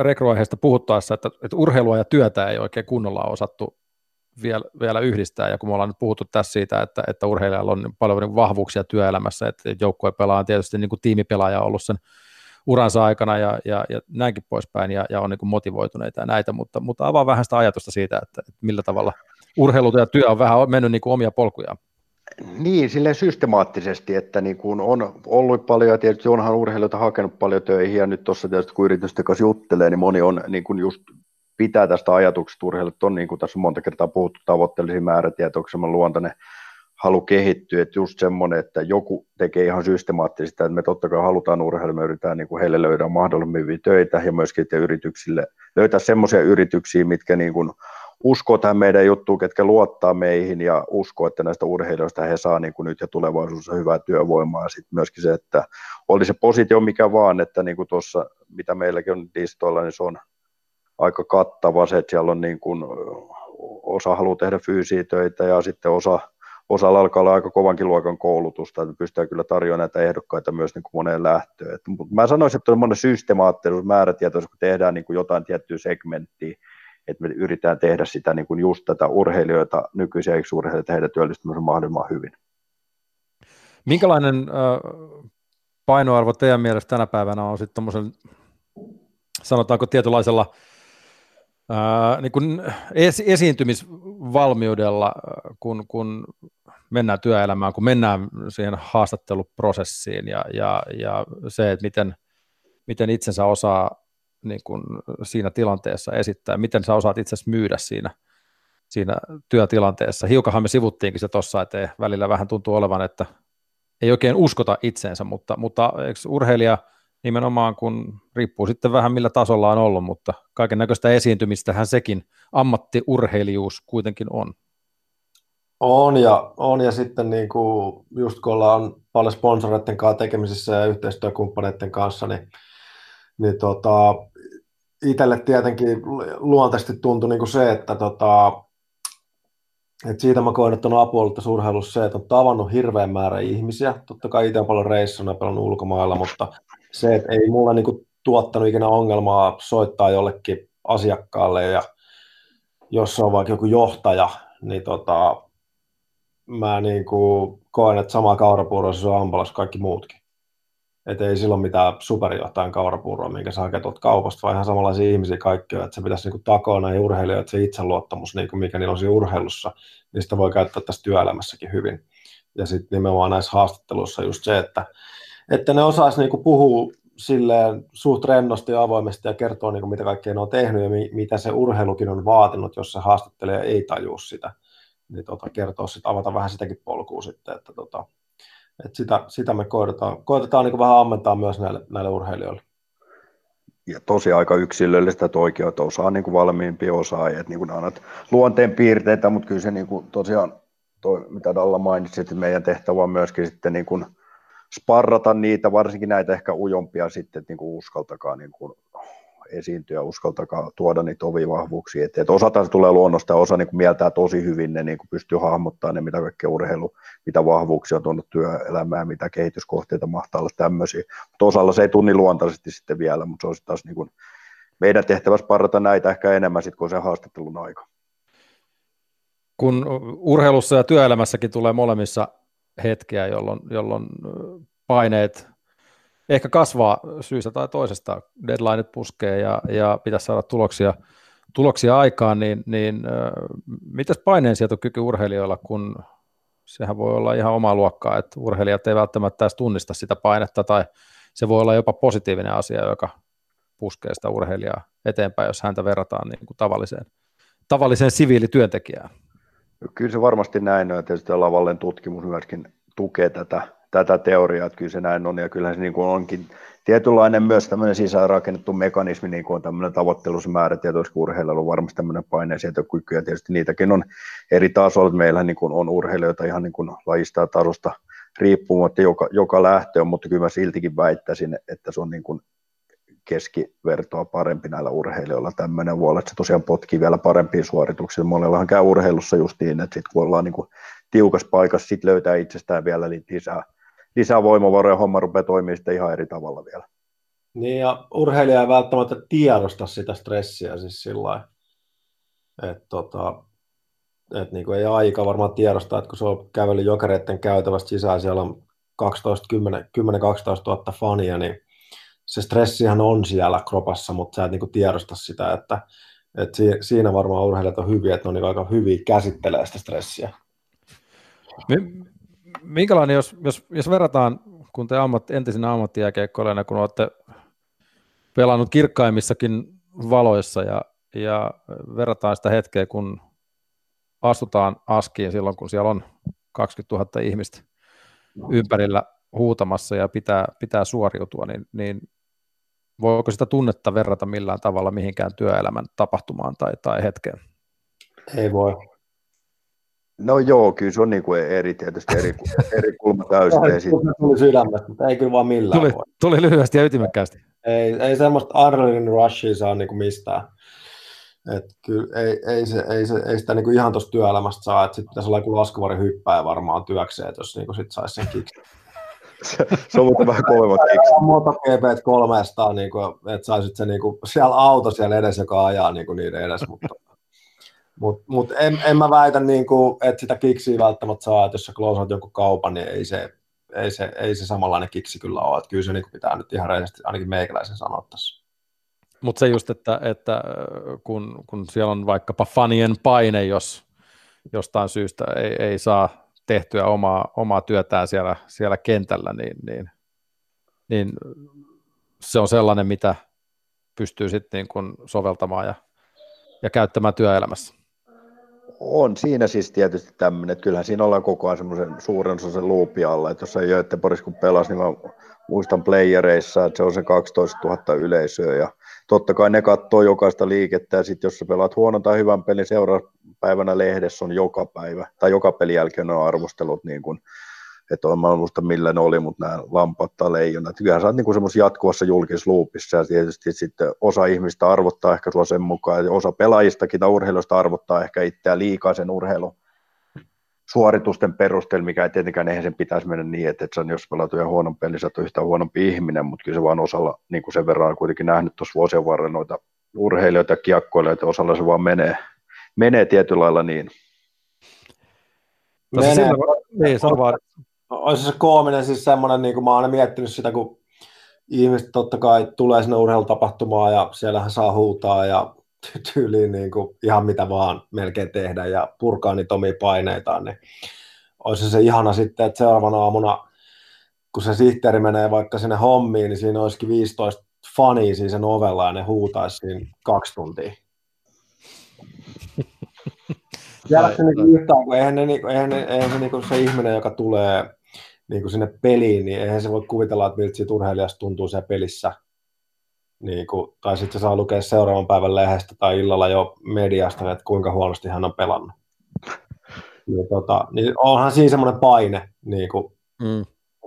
rekruaiheesta puhuttaessa, että, että urheilua ja työtä ei oikein kunnolla osattu vielä, vielä yhdistää, ja kun me ollaan nyt puhuttu tässä siitä, että, että urheilijalla on paljon vahvuuksia työelämässä, että joukkue pelaa tietysti niin kuin tiimipelaaja ollut sen uransa aikana ja, ja, ja näinkin poispäin, ja, ja on niin motivoituneita ja näitä, mutta, mutta avaa vähän sitä ajatusta siitä, että, että millä tavalla urheilu ja työ on vähän mennyt niin kuin omia polkujaan. Niin, silleen systemaattisesti, että niin kuin on ollut paljon, ja tietysti onhan urheilijoita hakenut paljon töihin, ja nyt tuossa tietysti kun yritysten kanssa juttelee, niin moni on niin kuin just pitää tästä ajatuksesta urheilijat on, niin kuin tässä on monta kertaa puhuttu, tavoitteellisia määrätietoisemman luontainen halu kehittyä, että just semmoinen, että joku tekee ihan systemaattisesti, että me totta kai halutaan urheilla, me yritetään niin kuin heille löydä mahdollisimman hyviä töitä ja myöskin yrityksille löytää semmoisia yrityksiä, mitkä niin kuin uskoo tähän meidän juttuun, ketkä luottaa meihin ja uskoo, että näistä urheilijoista he saa niin kuin nyt ja tulevaisuudessa hyvää työvoimaa. Sitten myöskin se, että oli se positio mikä vaan, että niin kuin tuossa, mitä meilläkin on listoilla, niin se on aika kattava se, että siellä on niin kuin, osa haluaa tehdä fyysisiä töitä ja sitten osa, osalla alkaa olla aika kovankin luokan koulutusta, että pystytään kyllä tarjoamaan näitä ehdokkaita myös niin kuin moneen lähtöön. Että, mutta mä sanoisin, että on systemaattisuus, määrätietoisuus, kun tehdään niin kuin jotain tiettyä segmenttiä, että me yritetään tehdä sitä niin kuin just tätä urheilijoita, nykyisiä ex-urheilijoita, heidän työllistymisen mahdollisimman hyvin. Minkälainen äh, painoarvo teidän mielestä tänä päivänä on sitten sanotaanko tietynlaisella ää, niin kuin esi- esiintymisvalmiudella, kun, kun mennään työelämään, kun mennään siihen haastatteluprosessiin ja, ja, ja se, että miten, miten itsensä osaa niin kuin siinä tilanteessa esittää, miten sä osaat itse asiassa myydä siinä, siinä työtilanteessa. Hiukahan me sivuttiinkin se tuossa, että välillä vähän tuntuu olevan, että ei oikein uskota itseensä, mutta, mutta eikö urheilija – nimenomaan, kun riippuu sitten vähän millä tasolla on ollut, mutta kaiken näköistä esiintymistähän sekin ammattiurheilijuus kuitenkin on. On ja, on ja sitten niin kuin, just kun ollaan paljon sponsoreiden kanssa tekemisissä ja yhteistyökumppaneiden kanssa, niin, niin tota, itselle tietenkin luontaisesti tuntui niin kuin se, että tota, et siitä mä koen, että on tässä urheilussa se, että on tavannut hirveän määrä ihmisiä. Totta kai itse on paljon reissuna ja pelannut ulkomailla, mutta se, että ei mulla niinku tuottanut ikinä ongelmaa soittaa jollekin asiakkaalle ja jos on vaikka joku johtaja, niin tota, mä niinku koen, että sama kaurapuuro se on ambalas kaikki muutkin. Että ei silloin mitään superjohtajan kaurapuuroa, minkä sä tuolta kaupasta, vaan ihan samanlaisia ihmisiä kaikki että se pitäisi niinku takoa näihin urheilijoille, se itseluottamus, niinku mikä niillä on siinä urheilussa, niin sitä voi käyttää tässä työelämässäkin hyvin. Ja sitten nimenomaan näissä haastatteluissa just se, että että ne osaisi niinku puhua silleen suht rennosti ja avoimesti ja kertoa, niinku, mitä kaikkea ne on tehnyt ja mi- mitä se urheilukin on vaatinut, jos se haastattelija ei tajua sitä. Niin tota, kertoa sit, avata vähän sitäkin polkua sitten, että tota, et sitä, sitä, me koitetaan, koitetaan niinku vähän ammentaa myös näille, näille urheilijoille. Ja tosi aika yksilöllistä, että oikeutta osaa niin kuin valmiimpia osaajia, että niin kuin annat luonteen piirteitä, mutta kyllä se niin kuin tosiaan, toi, mitä Dalla mainitsi, että meidän tehtävä on myöskin sitten niin kuin sparrata niitä, varsinkin näitä ehkä ujompia sitten, että niin kuin uskaltakaa niin kuin esiintyä, uskaltakaa tuoda niitä ovia vahvuuksia eteen. Että osa taas tulee luonnosta ja osa niin kuin mieltää tosi hyvin, ne niin kuin pystyy hahmottamaan ne, mitä kaikkea urheilu, mitä vahvuuksia on tuonut työelämään, mitä kehityskohteita mahtaa olla tämmöisiä. Mutta osalla se ei tunni luontaisesti sitten vielä, mutta se olisi taas niin kuin meidän tehtävässä parata näitä ehkä enemmän sitten kuin se haastattelun aika. Kun urheilussa ja työelämässäkin tulee molemmissa hetkiä, jolloin, jolloin paineet ehkä kasvaa syystä tai toisesta, deadlineit puskee ja, ja pitäisi saada tuloksia, tuloksia aikaan, niin, niin mitäs paineen sieltä kyky urheilijoilla, kun sehän voi olla ihan omaa luokkaa, että urheilijat ei välttämättä edes tunnista sitä painetta tai se voi olla jopa positiivinen asia, joka puskee sitä urheilijaa eteenpäin, jos häntä verrataan niin kuin tavalliseen, tavalliseen siviilityöntekijään. Kyllä se varmasti näin on, ja tietysti Lavallen tutkimus myöskin tukee tätä, tätä teoriaa, että kyllä se näin on, ja kyllähän se niin kuin onkin tietynlainen myös tämmöinen sisäänrakennettu mekanismi, niin kuin on tämmöinen tavoittelusmäärä, tietysti urheilijalla on varmasti tämmöinen paineensietokyky, ja tietysti niitäkin on eri tasoilla, meillä niin kuin on urheilijoita ihan niin kuin lajista ja tasosta riippumatta joka, joka lähtöön, mutta kyllä mä siltikin väittäisin, että se on niin kuin keskivertoa parempi näillä urheilijoilla. Tämmöinen voi olla, että se tosiaan potkii vielä parempiin suorituksiin. Monellahan käy urheilussa just niin, että sit kun ollaan niin kuin tiukassa paikassa, sitten löytää itsestään vielä lisää, lisää voimavaroja, homma rupeaa toimimaan sitten ihan eri tavalla vielä. Niin ja urheilija ei välttämättä tiedosta sitä stressiä siis sillä että tota, et niin ei aika varmaan tiedostaa, että kun se on kävellyt jokereiden käytävästä sisään, siellä on 10-12 000 fania, niin se stressihan on siellä kropassa, mutta sä et niin tiedosta sitä, että, että siinä varmaan urheilijat on hyviä, että ne on niin aika hyviä käsittelee sitä stressiä. Minkälainen, jos, jos, jos verrataan, kun te ammat, entisinä ammattijääkeikkoilijana, kun olette pelannut kirkkaimmissakin valoissa ja, ja verrataan sitä hetkeä, kun astutaan askiin silloin, kun siellä on 20 000 ihmistä ympärillä huutamassa ja pitää, pitää suoriutua, niin, niin voiko sitä tunnetta verrata millään tavalla mihinkään työelämän tapahtumaan tai, tai hetkeen? Ei voi. No joo, kyllä se on niin kuin eri, tietysti eri, eri kulma täysin. tuli sydämestä, mutta ei kyllä vaan millään tuli, voi. Tuli lyhyesti ja ytimekkäästi. Ei, ei semmoista adrenaline rushia saa niin kuin mistään. Et kyllä ei, ei, se, ei, se, ei sitä niinku ihan tuosta työelämästä saa, että sitten pitäisi olla joku laskuvari hyppää varmaan työkseen, että jos niinku sit saisi sen kiksi. se, se on muuten vähän kovemmat kiksi. MotoGP 300, niinku, että saisit se niinku, siellä auto siellä edessä, joka ajaa niinku niiden edes, mutta mutta mut en, en, mä väitä, niinku, että sitä kiksiä välttämättä saa, että jos sä klousaat jonkun kaupan, niin ei se, ei se, ei se samanlainen kiksi kyllä ole. Että kyllä se niinku pitää nyt ihan reisesti ainakin meikäläisen sanoa tässä. Mutta se just, että, että kun, kun siellä on vaikkapa fanien paine, jos jostain syystä ei, ei saa tehtyä omaa, omaa työtään siellä, siellä kentällä, niin, niin, niin se on sellainen, mitä pystyy sitten niin soveltamaan ja, ja käyttämään työelämässä. On siinä siis tietysti tämmöinen, että kyllähän siinä ollaan koko ajan semmoisen suuren osan luupi alla, että jos ei Göteborgissa kun pelasi, niin mä muistan playereissa, että se on se 12 000 yleisöä. Ja totta kai ne katsoo jokaista liikettä ja sitten jos sä pelaat huonon tai hyvän pelin seuraavana lehdessä on joka päivä tai joka pelin jälkeen on arvostelut niin kuin, että en muista millä ne oli, mutta nämä lampat tai leijonat. Kyllähän sä oot niin semmoisessa jatkuvassa julkisluupissa ja tietysti sitten osa ihmistä arvottaa ehkä sua sen mukaan ja osa pelaajistakin tai urheilusta arvottaa ehkä itseään liikaa sen urheilun suoritusten perusteella, mikä ei tietenkään eihän sen pitäisi mennä niin, että, että jos pelaat yhden huonon pelin, niin sä oot yhtään huonompi ihminen, mutta kyllä se vaan osalla, niin kuin sen verran on kuitenkin nähnyt tuossa vuosien varrella noita urheilijoita ja kiekkoilijoita, osalla se vaan menee, menee tietyllä lailla niin. Menee. Sillä, niin, sano vaan. Olisi se koominen siis semmoinen, niin kuin mä oon aina miettinyt sitä, kun ihmiset totta kai tulee sinne urheilutapahtumaan ja siellähän saa huutaa ja tyyliin niin kuin ihan mitä vaan melkein tehdä ja purkaa niitä omia paineitaan, niin olisi se ihana sitten, että seuraavana aamuna, kun se sihteeri menee vaikka sinne hommiin, niin siinä olisikin 15 fania siinä sen ovella ja ne huutaisi siinä kaksi tuntia. Tiedätkö niinku yhtään, kun eihän, ne, eihän, ne, eihän se, niinku se ihminen, joka tulee niinku sinne peliin, niin eihän se voi kuvitella, että miltä siitä urheilijasta tuntuu siellä pelissä niin kuin, tai sitten se saa lukea seuraavan päivän lehdestä tai illalla jo mediasta, että kuinka huonosti hän on pelannut. Niin, tota, niin onhan siinä semmoinen paine, niin kuin, mm.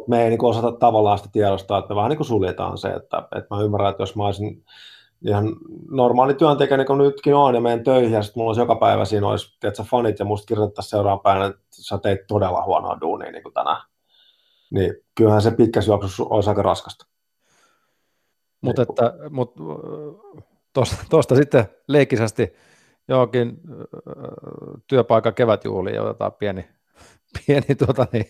me ei niin kuin, osata tavallaan sitä tiedostaa, että me vähän niin kuin suljetaan se, että, että mä ymmärrän, että jos mä olisin ihan normaali työntekijä, niin kuin nytkin on, ja menen töihin, ja sitten mulla olisi joka päivä siinä olisi, tiedätkö, fanit, ja musta kirjoittaisi seuraavan päivänä, että sä teit todella huonoa duunia niin kuin tänään. Niin kyllähän se pitkässä juoksussa olisi aika raskasta. Mutta että, mut, tuosta sitten leikisästi johonkin työpaikan kevätjuhliin ja otetaan pieni, pieni tuota niin,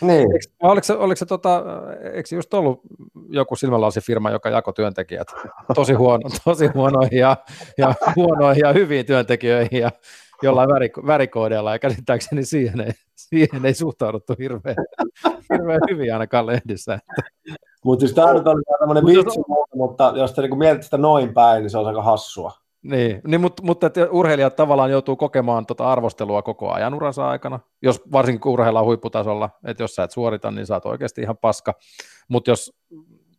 niin. Eikö, oliko se, oliko se tota, eikö just ollut joku silmälasifirma, joka jakoi työntekijät tosi, huono, tosi huonoihin ja, ja huonoihin ja hyviin työntekijöihin ja jollain värikoodeilla ja käsittääkseni siihen ei, siihen ei suhtauduttu hirveän, hirveän hyviä ainakaan lehdissä. Mutta siis tämä nyt oli tämmöinen vitsi, mutta jos te niinku mietit sitä noin päin, niin se on aika hassua. Niin, niin mutta, mutta että urheilijat tavallaan joutuu kokemaan tota arvostelua koko ajan uransa aikana, jos varsinkin kun urheillaan huipputasolla, että jos sä et suorita, niin sä oot oikeasti ihan paska, mutta jos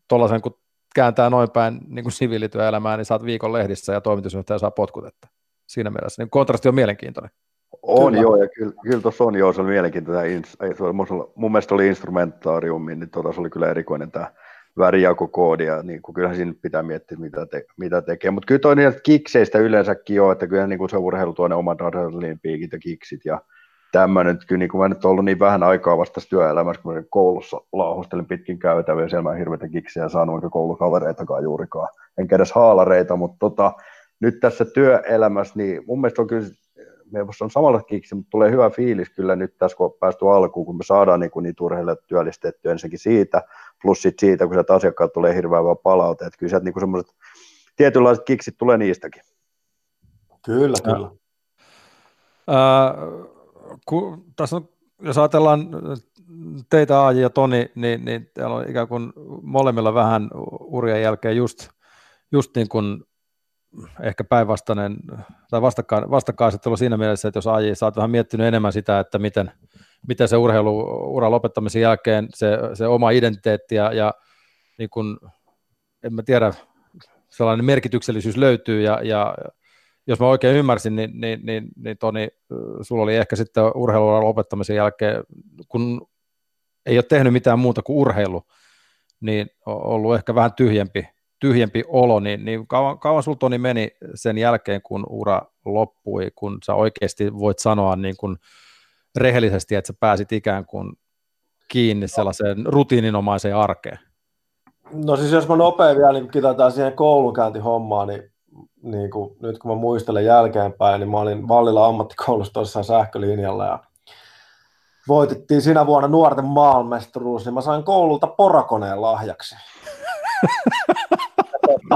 tuollaisen kun kääntää noin päin niin kuin siviilityöelämään, niin saat viikon lehdissä ja toimitusjohtaja saa potkut, että siinä mielessä niin kontrasti on mielenkiintoinen. On kyllä. joo, ja kyllä, kyllä tuossa on joo, se on mielenkiintoinen. Mun mielestä oli instrumentaariumi, niin tuota, se oli kyllä erikoinen tämä värijakokoodi, ja niin kuin, kyllähän siinä pitää miettiä, mitä, te, mitä tekee. Mutta kyllä toi niitä kikseistä yleensäkin on, että kyllä niin kuin se urheilu tuo ne omat adrenalinpiikit ja kiksit ja tämmöinen. Kyllä niin kuin mä nyt ollut niin vähän aikaa vasta työelämässä, kun mä koulussa lauhustelin pitkin käytäviä, siellä mä hirveitä kiksejä saanut, eikä koulukavereitakaan juurikaan, enkä edes haalareita, mutta tota, nyt tässä työelämässä, niin mun mielestä on kyllä me on samalla kiksi, mutta tulee hyvä fiilis kyllä nyt tässä, kun on päästy alkuun, kun me saadaan niin kuin niitä urheilijat työllistettyä ensinnäkin siitä, plus sit siitä, kun sieltä asiakkaat tulee hirveän hyvä palaute, että kyllä sieltä niin semmoiset tietynlaiset kiksit tulee niistäkin. Kyllä, kyllä. Äh, kun, tässä on, jos ajatellaan teitä Aaji ja Toni, niin, niin täällä on ikään kuin molemmilla vähän urien jälkeen just, just niin kuin ehkä päinvastainen tai vastakkain, vastakkainasettelu siinä mielessä, että jos AJ, sä oot vähän miettinyt enemmän sitä, että miten, miten se urheiluura lopettamisen jälkeen se, se oma identiteetti ja, ja niin kun, en mä tiedä, sellainen merkityksellisyys löytyy ja, ja jos mä oikein ymmärsin, niin, niin, niin, niin Toni, sulla oli ehkä sitten urheiluuran lopettamisen jälkeen, kun ei ole tehnyt mitään muuta kuin urheilu, niin on ollut ehkä vähän tyhjempi tyhjempi olo, niin, niin kauan, kauan sulta Toni meni sen jälkeen, kun ura loppui, kun sä oikeasti voit sanoa niin kuin rehellisesti, että sä pääsit ikään kuin kiinni sellaiseen rutiininomaiseen arkeen? No siis jos mä nopein vielä niin kitaitaan siihen koulunkäyntihommaan, niin, niin kuin, nyt kun mä muistelen jälkeenpäin, niin mä olin Vallilla ammattikoulussa tuossa sähkölinjalla ja voitettiin siinä vuonna nuorten maailmestaruus, niin mä sain koululta porakoneen lahjaksi.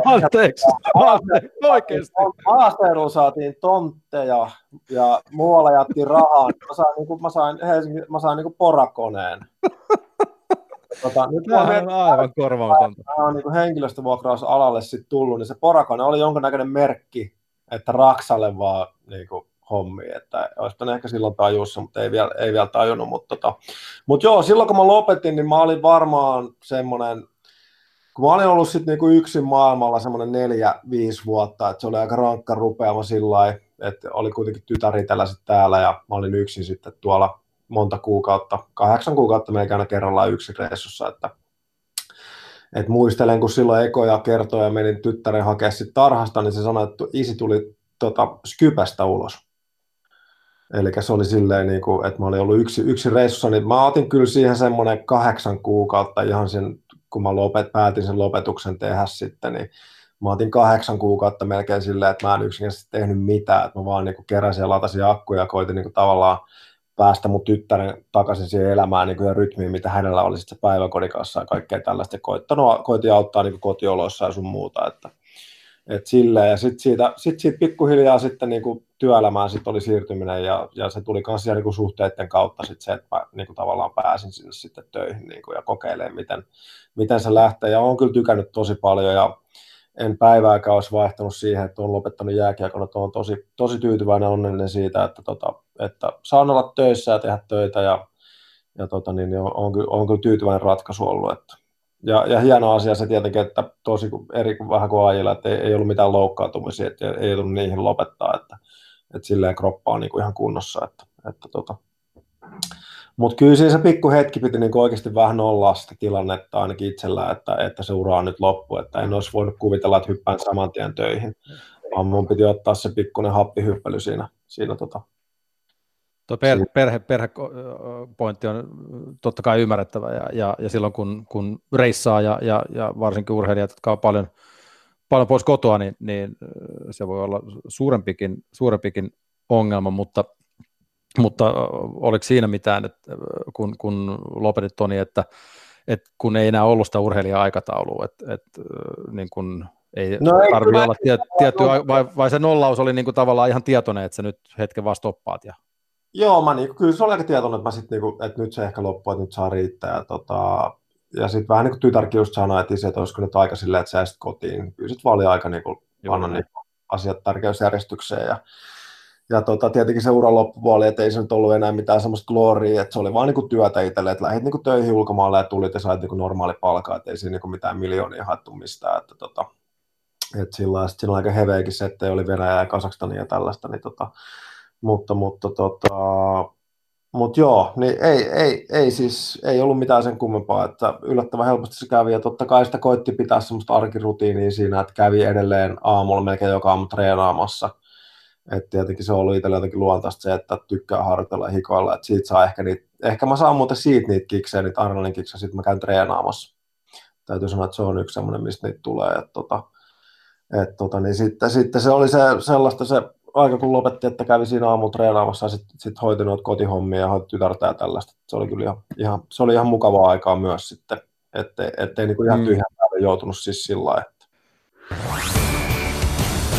Anteeksi, anteeksi, oikeasti. Maaseudulla saatiin tontteja ja muualla jättiin rahaa. Mä sain, niin kuin, mä sain, Helsingin, mä sain niin kuin porakoneen. Tota, nyt Tämä on aivan korvaamatonta. Tämä on niin henkilöstövuokrausalalle sitten tullut, niin se porakone oli jonkinnäköinen merkki, että Raksalle vaan niin kuin, hommi, että olisipa ehkä silloin tajussa, mutta ei vielä, ei vielä tajunnut. Mutta, tota. mutta joo, silloin kun mä lopetin, niin mä olin varmaan semmoinen kun mä olin ollut sitten niinku yksin maailmalla semmoinen neljä, viisi vuotta, että se oli aika rankka rupeama sillä että oli kuitenkin tytär itellä täällä ja mä olin yksin sitten tuolla monta kuukautta, kahdeksan kuukautta melkein aina kerrallaan yksi reissussa, että et muistelen, kun silloin ekoja kertoja menin tyttären hakea sitten tarhasta, niin se sanoi, että isi tuli tota, Skypästä ulos. Eli se oli silleen, niin kuin, että mä olin ollut yksi, yksi reissussa, niin mä otin kyllä siihen semmoinen kahdeksan kuukautta ihan sen kun mä lopet, päätin sen lopetuksen tehdä sitten, niin mä otin kahdeksan kuukautta melkein silleen, että mä en yksinkertaisesti tehnyt mitään, että mä vaan niin kuin keräsin ja latasin akkuja ja koitin niin kuin tavallaan päästä mun tyttären takaisin siihen elämään niin kuin ja rytmiin, mitä hänellä oli sitten kanssa ja kaikkea tällaista. Koittanut, koitin auttaa niin kuin kotioloissa ja sun muuta. Että, et silleen. Ja sitten siitä, sit siitä pikkuhiljaa sitten niin kuin työelämään sit oli siirtyminen ja, ja se tuli myös niin suhteiden kautta sit se, että niin kuin tavallaan pääsin sinne sitten töihin niin kuin, ja kokeilemaan, miten, miten se lähtee. Ja olen kyllä tykännyt tosi paljon ja en päivääkään olisi vaihtanut siihen, että olen lopettanut jääkiekon, että olen tosi, tosi tyytyväinen onnellinen siitä, että, tota, että saan olla töissä ja tehdä töitä ja, ja tota, niin, on, on, on kyllä tyytyväinen ratkaisu ollut. Että. Ja, ja hieno asia se tietenkin, että tosi eri vähän kuin ajilla, että ei, ei ollut mitään loukkaantumisia, että ei, ei tullut niihin lopettaa, että, että silleen kroppa on niin kuin ihan kunnossa. Että, että tota. Mutta kyllä siinä se pikku hetki piti niin oikeasti vähän olla sitä tilannetta ainakin itsellä, että, että se ura on nyt loppu, että en olisi voinut kuvitella, että hyppään saman tien töihin, vaan mun piti ottaa se pikkuinen happihyppely siinä, siinä tota, Tuo perhe, perhe, perhepointti on totta kai ymmärrettävä ja, ja, ja silloin kun, kun reissaa ja, ja, ja varsinkin urheilijat, jotka on paljon, paljon pois kotoa, niin, niin se voi olla suurempikin, suurempikin ongelma, mutta, mutta oliko siinä mitään, että kun, kun lopetit Toni, että, että kun ei enää ollut sitä urheilija-aikataulua, että, että niin kun ei no tarvitse olla tiet, tietty, vai, vai se nollaus oli niin kuin tavallaan ihan tietoinen, että se nyt hetken vaan stoppaat ja Joo, mä niin, kyllä se oli aika tietoinen, että, mä sit, niin kuin, että nyt se ehkä loppuu, että nyt saa riittää. Ja, tota, ja sitten vähän niin kuin tytärkin just sanoi, että, isi, että olisiko nyt aika silleen, että sä kotiin. Kyllä sitten vaan oli aika niin kuin, panna niin asiat tärkeysjärjestykseen. Ja, ja tota, tietenkin se uran loppupuoli, että ei se nyt ollut enää mitään semmoista gloria, että se oli vaan niin työtä itselle, että lähdit niin töihin ulkomaille ja tulit ja sait niin normaali palkka, että ei siinä niin mitään miljoonia haettu mistään. Että, tota, että sillä siinä on aika heveikin se, että oli Venäjä ja Kasakstania ja tällaista, niin tota, mutta, mutta tota, mutta joo, niin ei, ei, ei, siis, ei ollut mitään sen kummempaa, että yllättävän helposti se kävi, ja totta kai sitä koitti pitää semmoista arkirutiinia siinä, että kävi edelleen aamulla melkein joka aamu treenaamassa, että tietenkin se on ollut itsellä jotenkin luontaista se, että tykkää harjoitella ja hikoilla, että siitä saa ehkä niitä, ehkä mä saan muuten siitä niitä kiksejä, niitä Arnoldin kiksejä, sitten mä käyn treenaamassa. Täytyy sanoa, että se on yksi semmoinen, mistä niitä tulee, että tota, et tota, niin sitten, sitten, se oli se, sellaista se aika kun lopetti, että kävi siinä aamu treenaamassa ja sitten sit hoiti noita kotihommia ja hoiti tytärtä ja tällaista. Se oli kyllä ihan, ihan, se oli ihan mukavaa aikaa myös sitten, ettei, ettei niin kuin ihan mm. tyhjän päälle joutunut siis sillä lailla. Että...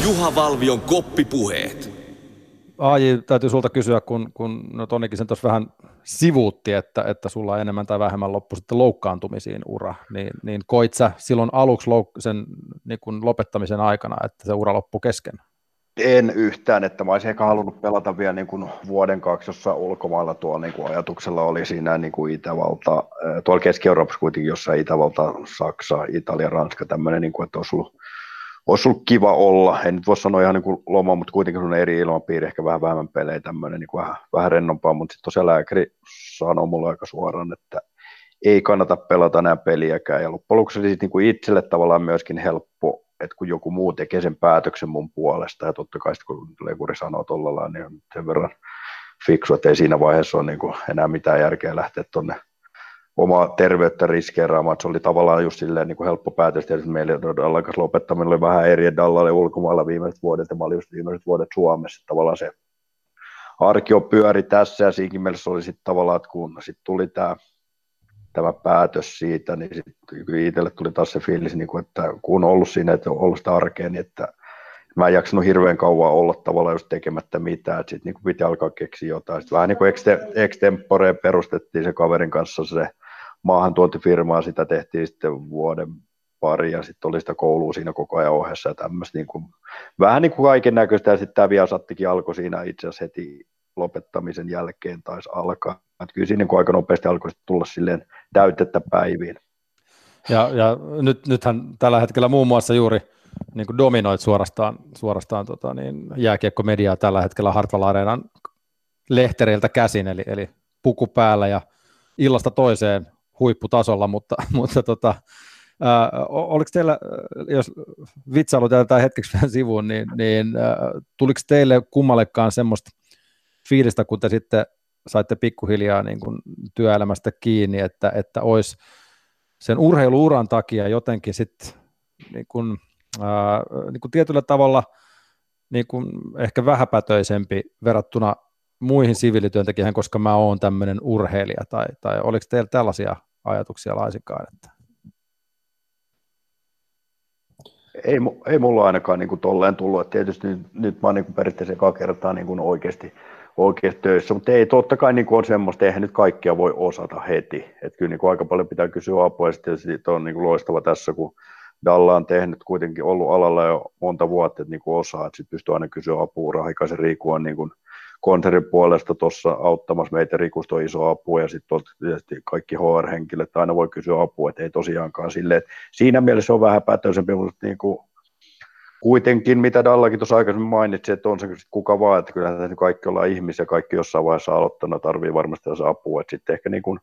Juha Valvion koppipuheet. Aaji, täytyy sulta kysyä, kun, kun no Tonikin sen tuossa vähän sivuutti, että, että sulla on enemmän tai vähemmän loppu sitten loukkaantumisiin ura, niin, niin koit sä silloin aluksi louk- sen niin kun lopettamisen aikana, että se ura loppui kesken? En yhtään, että mä olisin ehkä halunnut pelata vielä niin kuin vuoden kaksi jossain ulkomailla. Tuolla niin kuin ajatuksella oli siinä niin kuin Itävalta, tuolla Keski-Euroopassa kuitenkin jossain Itävalta, Saksa, Italia, Ranska, tämmöinen, niin kuin, että olisi ollut, olisi ollut kiva olla, en nyt voi sanoa ihan niin kuin loma, mutta kuitenkin sun eri ilmapiiri, ehkä vähän vähemmän pelejä, tämmöinen niin kuin vähän, vähän rennompaa, mutta sitten tosiaan lääkäri sanoi mulle aika suoraan, että ei kannata pelata nämä peliäkään, ja loppujen lopuksi niin kuin itselle tavallaan myöskin helppo että kun joku muu tekee sen päätöksen mun puolesta, ja totta kai sitten kun Lekuri sanoo tuolla niin on sen verran fiksu, että ei siinä vaiheessa ole niin kuin enää mitään järkeä lähteä tuonne omaa terveyttä riskeeraamaan, että se oli tavallaan just silleen niin kuin helppo päätös, tietysti meillä kanssa lopettaminen oli vähän eri, että Dalla oli ulkomailla viimeiset vuodet, ja mä olin just viimeiset vuodet Suomessa, että tavallaan se arkio pyöri tässä, ja siinäkin mielessä oli sitten tavallaan, että kun sitten tuli tämä tämä päätös siitä, niin sitten itselle tuli taas se fiilis, niin kuin, että kun on ollut siinä, että on ollut sitä arkea, niin että mä en jaksanut hirveän kauan olla tavallaan just tekemättä mitään, että sitten niin piti alkaa keksiä jotain. Sitten vähän niin kuin extempore perustettiin se kaverin kanssa se maahantuontifirmaa, sitä tehtiin sitten vuoden pari ja sitten oli sitä koulua siinä koko ajan ohessa ja tämmöistä niin kuin, vähän niin kuin kaiken näköistä ja sitten tämä Viasattikin alkoi siinä itse asiassa heti lopettamisen jälkeen taisi alkaa. Että kyllä siinä niin aika nopeasti alkoi tulla silleen täytettä päiviin. Ja, ja nyt, nythän tällä hetkellä muun muassa juuri niin kuin dominoit suorastaan, suorastaan tota niin, jääkiekkomediaa tällä hetkellä Hartwall Areenan lehtereiltä käsin, eli, eli puku päällä ja illasta toiseen huipputasolla, mutta, mutta tota, ää, oliko teillä, jos vitsailu tätä hetkeksi vähän sivuun, niin, niin ää, tuliko teille kummallekaan semmoista fiilistä, kun te sitten saitte pikkuhiljaa niin kuin työelämästä kiinni, että, että olisi sen urheiluuran takia jotenkin sitten niin kuin, ää, niin kuin tietyllä tavalla niin kuin ehkä vähäpätöisempi verrattuna muihin siviilityöntekijöihin, koska mä oon tämmöinen urheilija, tai, tai oliko teillä tällaisia ajatuksia laisinkaan? Että... Ei, ei mulla ainakaan niin kuin tolleen tullut, että tietysti nyt, nyt mä oon niin kuin periaatteessa kertaa niin kuin oikeasti oikeasti töissä, mutta ei totta kai niin on semmoista, eihän nyt kaikkia voi osata heti, että kyllä niin aika paljon pitää kysyä apua, ja sitten on niin loistava tässä, kun Dalla on tehnyt kuitenkin ollut alalla jo monta vuotta, että niin osaa, että sitten pystyy aina kysyä apua, Rahikaisen Riiku on niin kuin konsernin puolesta tuossa auttamassa meitä, Rikusta on iso apu, ja sitten tietysti kaikki HR-henkilöt aina voi kysyä apua, että ei tosiaankaan silleen, että siinä mielessä on vähän pätöisempi, mutta niin kuin kuitenkin, mitä Dallakin tuossa aikaisemmin mainitsi, että on se kuka vaan, että kyllähän kaikki ollaan ihmisiä, kaikki jossain vaiheessa aloittanut, tarvii varmasti tässä apua, että sitten ehkä niin kuin,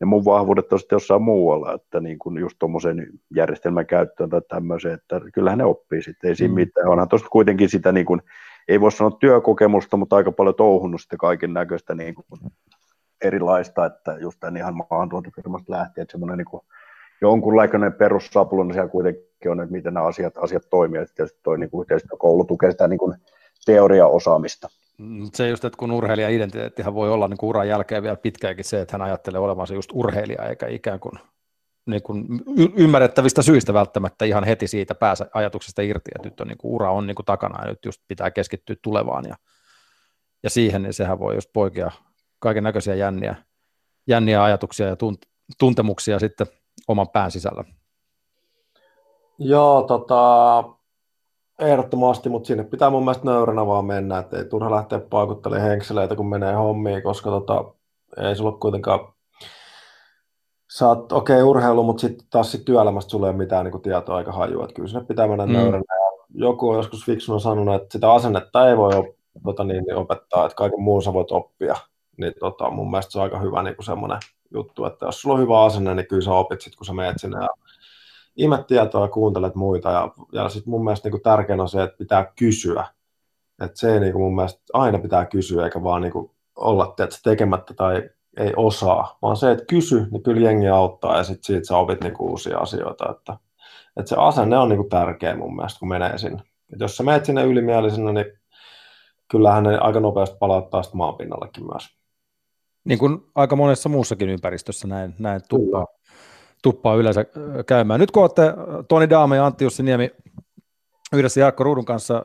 ne mun vahvuudet on sitten jossain muualla, että niin kuin just tuommoisen järjestelmän käyttöön tai tämmöiseen, että kyllähän ne oppii sitten, ei siinä mm. mitään, onhan tuossa kuitenkin sitä niin kuin, ei voi sanoa työkokemusta, mutta aika paljon touhunut sitten kaiken näköistä niin kuin erilaista, että just tämän ihan maahantuontofirmasta lähtien, että semmoinen niin kuin jonkunlainen perussapuluna siellä kuitenkin on, että miten nämä asiat, asiat toimii, että tietysti toi niin yhteistyökoulu tukee sitä niin teoriaosaamista. Se just, että kun urheilija identiteettihän voi olla niin uran jälkeen vielä pitkäänkin se, että hän ajattelee olevansa just urheilija, eikä ikään kuin, niin kuin y- ymmärrettävistä syistä välttämättä ihan heti siitä pääse ajatuksesta irti, että nyt on niin kuin ura on niin kuin takana ja nyt just pitää keskittyä tulevaan ja ja siihen, niin sehän voi just poikia kaiken näköisiä jänniä, jänniä ajatuksia ja tunt, tuntemuksia sitten oman pään sisällä. Joo, tota, ehdottomasti, mutta sinne pitää mun mielestä nöyränä vaan mennä, että ei turha lähteä paikuttelemaan henkseleitä, kun menee hommiin, koska tota, ei sulla kuitenkaan sä oot okei okay, urheilu, mutta sitten taas sit työelämästä sulle ei ole mitään niin tietoa aika hajua, että kyllä sinne pitää mennä mm. nöyränä. Ja joku on joskus fiksuna sanonut, että sitä asennetta ei voi op, tota, niin, niin opettaa, että kaiken muun sä voit oppia. Niin tota, mun mielestä se on aika hyvä niin semmoinen juttu, että jos sulla on hyvä asenne, niin kyllä sä opit sit, kun sä menet sinne ja imet tietoa ja kuuntelet muita. Ja, ja sitten mun mielestä niin tärkeänä on se, että pitää kysyä. Että se ei niin kuin mun mielestä aina pitää kysyä, eikä vaan niin kuin olla tiedätkö, tekemättä tai ei osaa, vaan se, että kysy, niin kyllä jengi auttaa ja sitten siitä sä opit niinku uusia asioita. Että, että se asenne on niinku tärkeä mun mielestä, kun menee sinne. Et jos sä menet sinne ylimielisenä, niin kyllähän ne aika nopeasti palauttaa sitten maanpinnallekin myös. Niin kuin aika monessa muussakin ympäristössä näin, näin tuppaa, tuppaa yleensä käymään. Nyt kun olette Toni Daame ja Antti Jussi Niemi yhdessä Jarkko Ruudun kanssa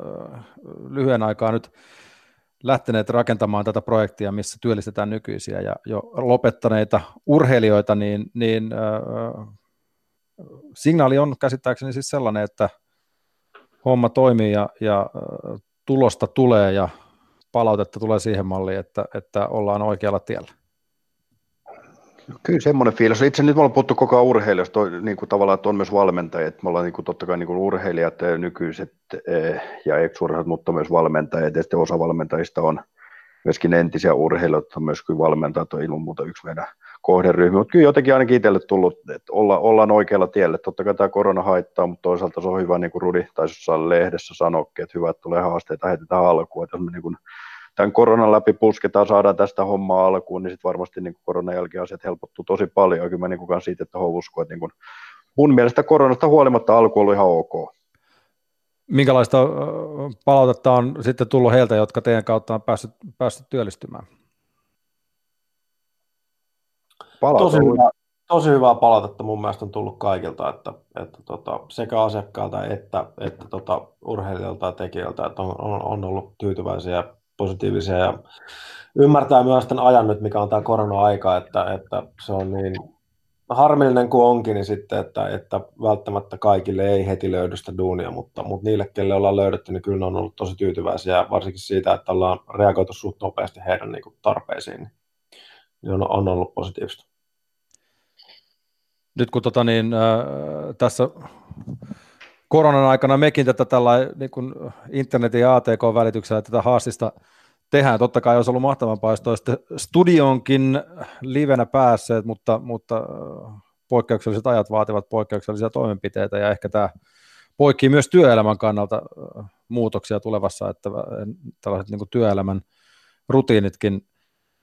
lyhyen aikaa nyt lähteneet rakentamaan tätä projektia, missä työllistetään nykyisiä ja jo lopettaneita urheilijoita, niin, niin äh, signaali on käsittääkseni siis sellainen, että homma toimii ja, ja äh, tulosta tulee ja palautetta tulee siihen malliin, että, että ollaan oikealla tiellä. Kyllä semmoinen fiilis. Itse nyt me ollaan puhuttu koko ajan urheilijoista, niin kuin tavallaan, että on myös valmentajia. Että me ollaan niin kuin, totta kai niin kuin urheilijat, nykyiset eh, ja ex mutta myös valmentajat. Ja sitten osa valmentajista on myöskin entisiä urheilijoita, myös kyllä valmentajat on ilman muuta yksi meidän kohderyhmä. Mutta kyllä jotenkin ainakin itselle tullut, että olla, ollaan oikealla tiellä. Totta kai tämä korona haittaa, mutta toisaalta se on hyvä, niin kuin Rudi taisi lehdessä sanoakin, että hyvä, että tulee haasteita heti tähän alkuun. Että jos me niin kuin tämän koronan läpi pusketaan, saadaan tästä hommaa alkuun, niin sitten varmasti niin koronan jälkeen asiat helpottuu tosi paljon. Kyllä mä niin kuin siitä, että usko, että niin kuin mun mielestä koronasta huolimatta alku ollut ihan ok. Minkälaista palautetta on sitten tullut heiltä, jotka teidän kautta on päässyt, päässyt työllistymään? Tosi, hyvä, tosi hyvää palautetta mun mielestä on tullut kaikilta, että, että tota, sekä asiakkaalta että, että tota, urheilijalta ja tekijältä, että on, on, on ollut tyytyväisiä positiivisia ja ymmärtää myös tämän ajan nyt, mikä on tämä korona-aika, että, että se on niin harmillinen kuin onkin, niin sitten, että, että välttämättä kaikille ei heti löydy sitä duunia, mutta, mutta niille, kelle ollaan löydetty, niin kyllä ne on ollut tosi tyytyväisiä, varsinkin siitä, että ollaan reagoitu suht nopeasti heidän niin kuin, tarpeisiin, niin on, on ollut positiivista. Nyt kun tota, niin, äh, tässä koronan aikana mekin tätä tällä niin kuin internetin ja ATK-välityksellä tätä haastista tehdään. Totta kai olisi ollut mahtavampaa, jos studionkin livenä päässeet, mutta, mutta äh, poikkeukselliset ajat vaativat poikkeuksellisia toimenpiteitä ja ehkä tämä poikkii myös työelämän kannalta äh, muutoksia tulevassa, että äh, tällaiset niin työelämän rutiinitkin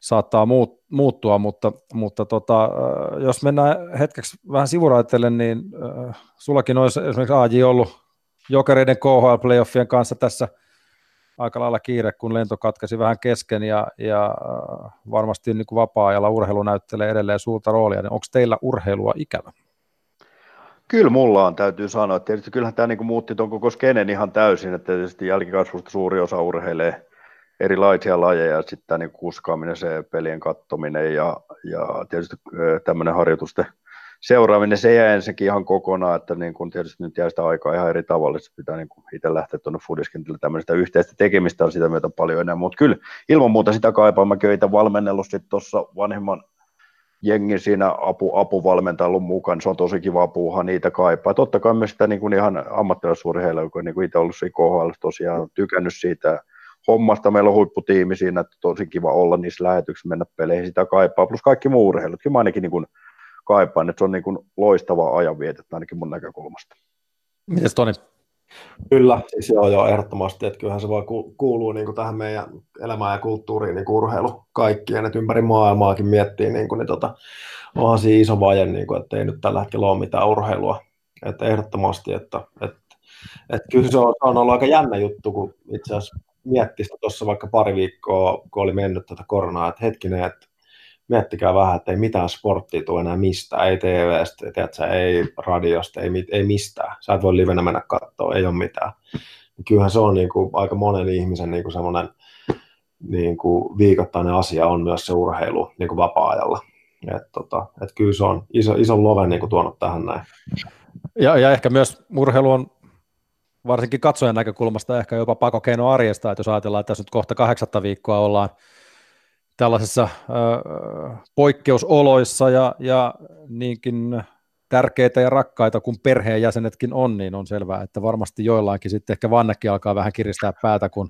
saattaa muut, muuttua, mutta, mutta tota, jos mennään hetkeksi vähän sivuraitelle, niin äh, sullakin olisi esimerkiksi AJ ollut jokereiden KHL-playoffien kanssa tässä aika lailla kiire, kun lento katkesi vähän kesken ja, ja äh, varmasti niin kuin vapaa-ajalla urheilu näyttelee edelleen suurta roolia, niin onko teillä urheilua ikävä? Kyllä mulla on, täytyy sanoa. että Tietysti kyllähän tämä niin muutti tuon koko skenen ihan täysin, että tietysti jälkikasvusta suuri osa urheilee erilaisia lajeja, sitten tämä niin kuskaaminen, se pelien kattominen ja, ja tietysti tämmöinen harjoitusten seuraaminen, se jää ensinnäkin ihan kokonaan, että niin kun tietysti nyt jää sitä aikaa ihan eri tavalla, että pitää niin itse lähteä tuonne foodiskentille tämmöistä yhteistä tekemistä on sitä myötä paljon enää, mutta kyllä ilman muuta sitä kaipaa, mä itse valmennellut sitten tuossa vanhemman jengin siinä apu, apuvalmentelun mukaan, se on tosi kiva puuhaa, niitä kaipaa. Totta kai myös sitä niin kuin ihan ammattilaisurheilua, on niin itse ollut siinä KHL tosiaan tykännyt siitä, hommasta. Meillä on huipputiimi siinä, että tosi kiva olla niissä lähetyksissä, mennä peleihin, sitä kaipaa, plus kaikki muu urheilut. Kyllä mä ainakin niin kuin kaipaan, että se on niin kuin loistavaa ajanvietettä ainakin mun näkökulmasta. Mites Toni? Kyllä, siis joo, joo, ehdottomasti, että kyllähän se voi kuuluu niin kuin tähän meidän elämään ja kulttuuriin niin kuin urheilu kaikkien, että ympäri maailmaakin miettii, niin, kuin, niin tota, onhan siinä iso vaje, niin kuin, että ei nyt tällä hetkellä ole mitään urheilua, että ehdottomasti, että, että, että kyllä se on, se on ollut aika jännä juttu, kun itse asiassa mietti sitä tuossa vaikka pari viikkoa, kun oli mennyt tätä koronaa, että hetkinen, että miettikää vähän, että ei mitään sporttia tule enää mistään, ei TVstä, tiedätkö, ei radiosta, ei, ei mistään. Sä et voi livenä mennä katsoa, ei ole mitään. Kyllähän se on niin kuin aika monen ihmisen niin kuin semmoinen niin kuin viikoittainen asia on myös se urheilu niin kuin vapaa-ajalla. Et, tota, et kyllä se on iso, iso love niin kuin tuonut tähän näin. Ja, ja ehkä myös urheilu on varsinkin katsojan näkökulmasta ehkä jopa pakokeino arjesta, että jos ajatellaan, että tässä nyt kohta kahdeksatta viikkoa ollaan tällaisissa ö, poikkeusoloissa ja, ja niinkin tärkeitä ja rakkaita kuin perheenjäsenetkin on, niin on selvää, että varmasti joillakin sitten ehkä vannekin alkaa vähän kiristää päätä, kun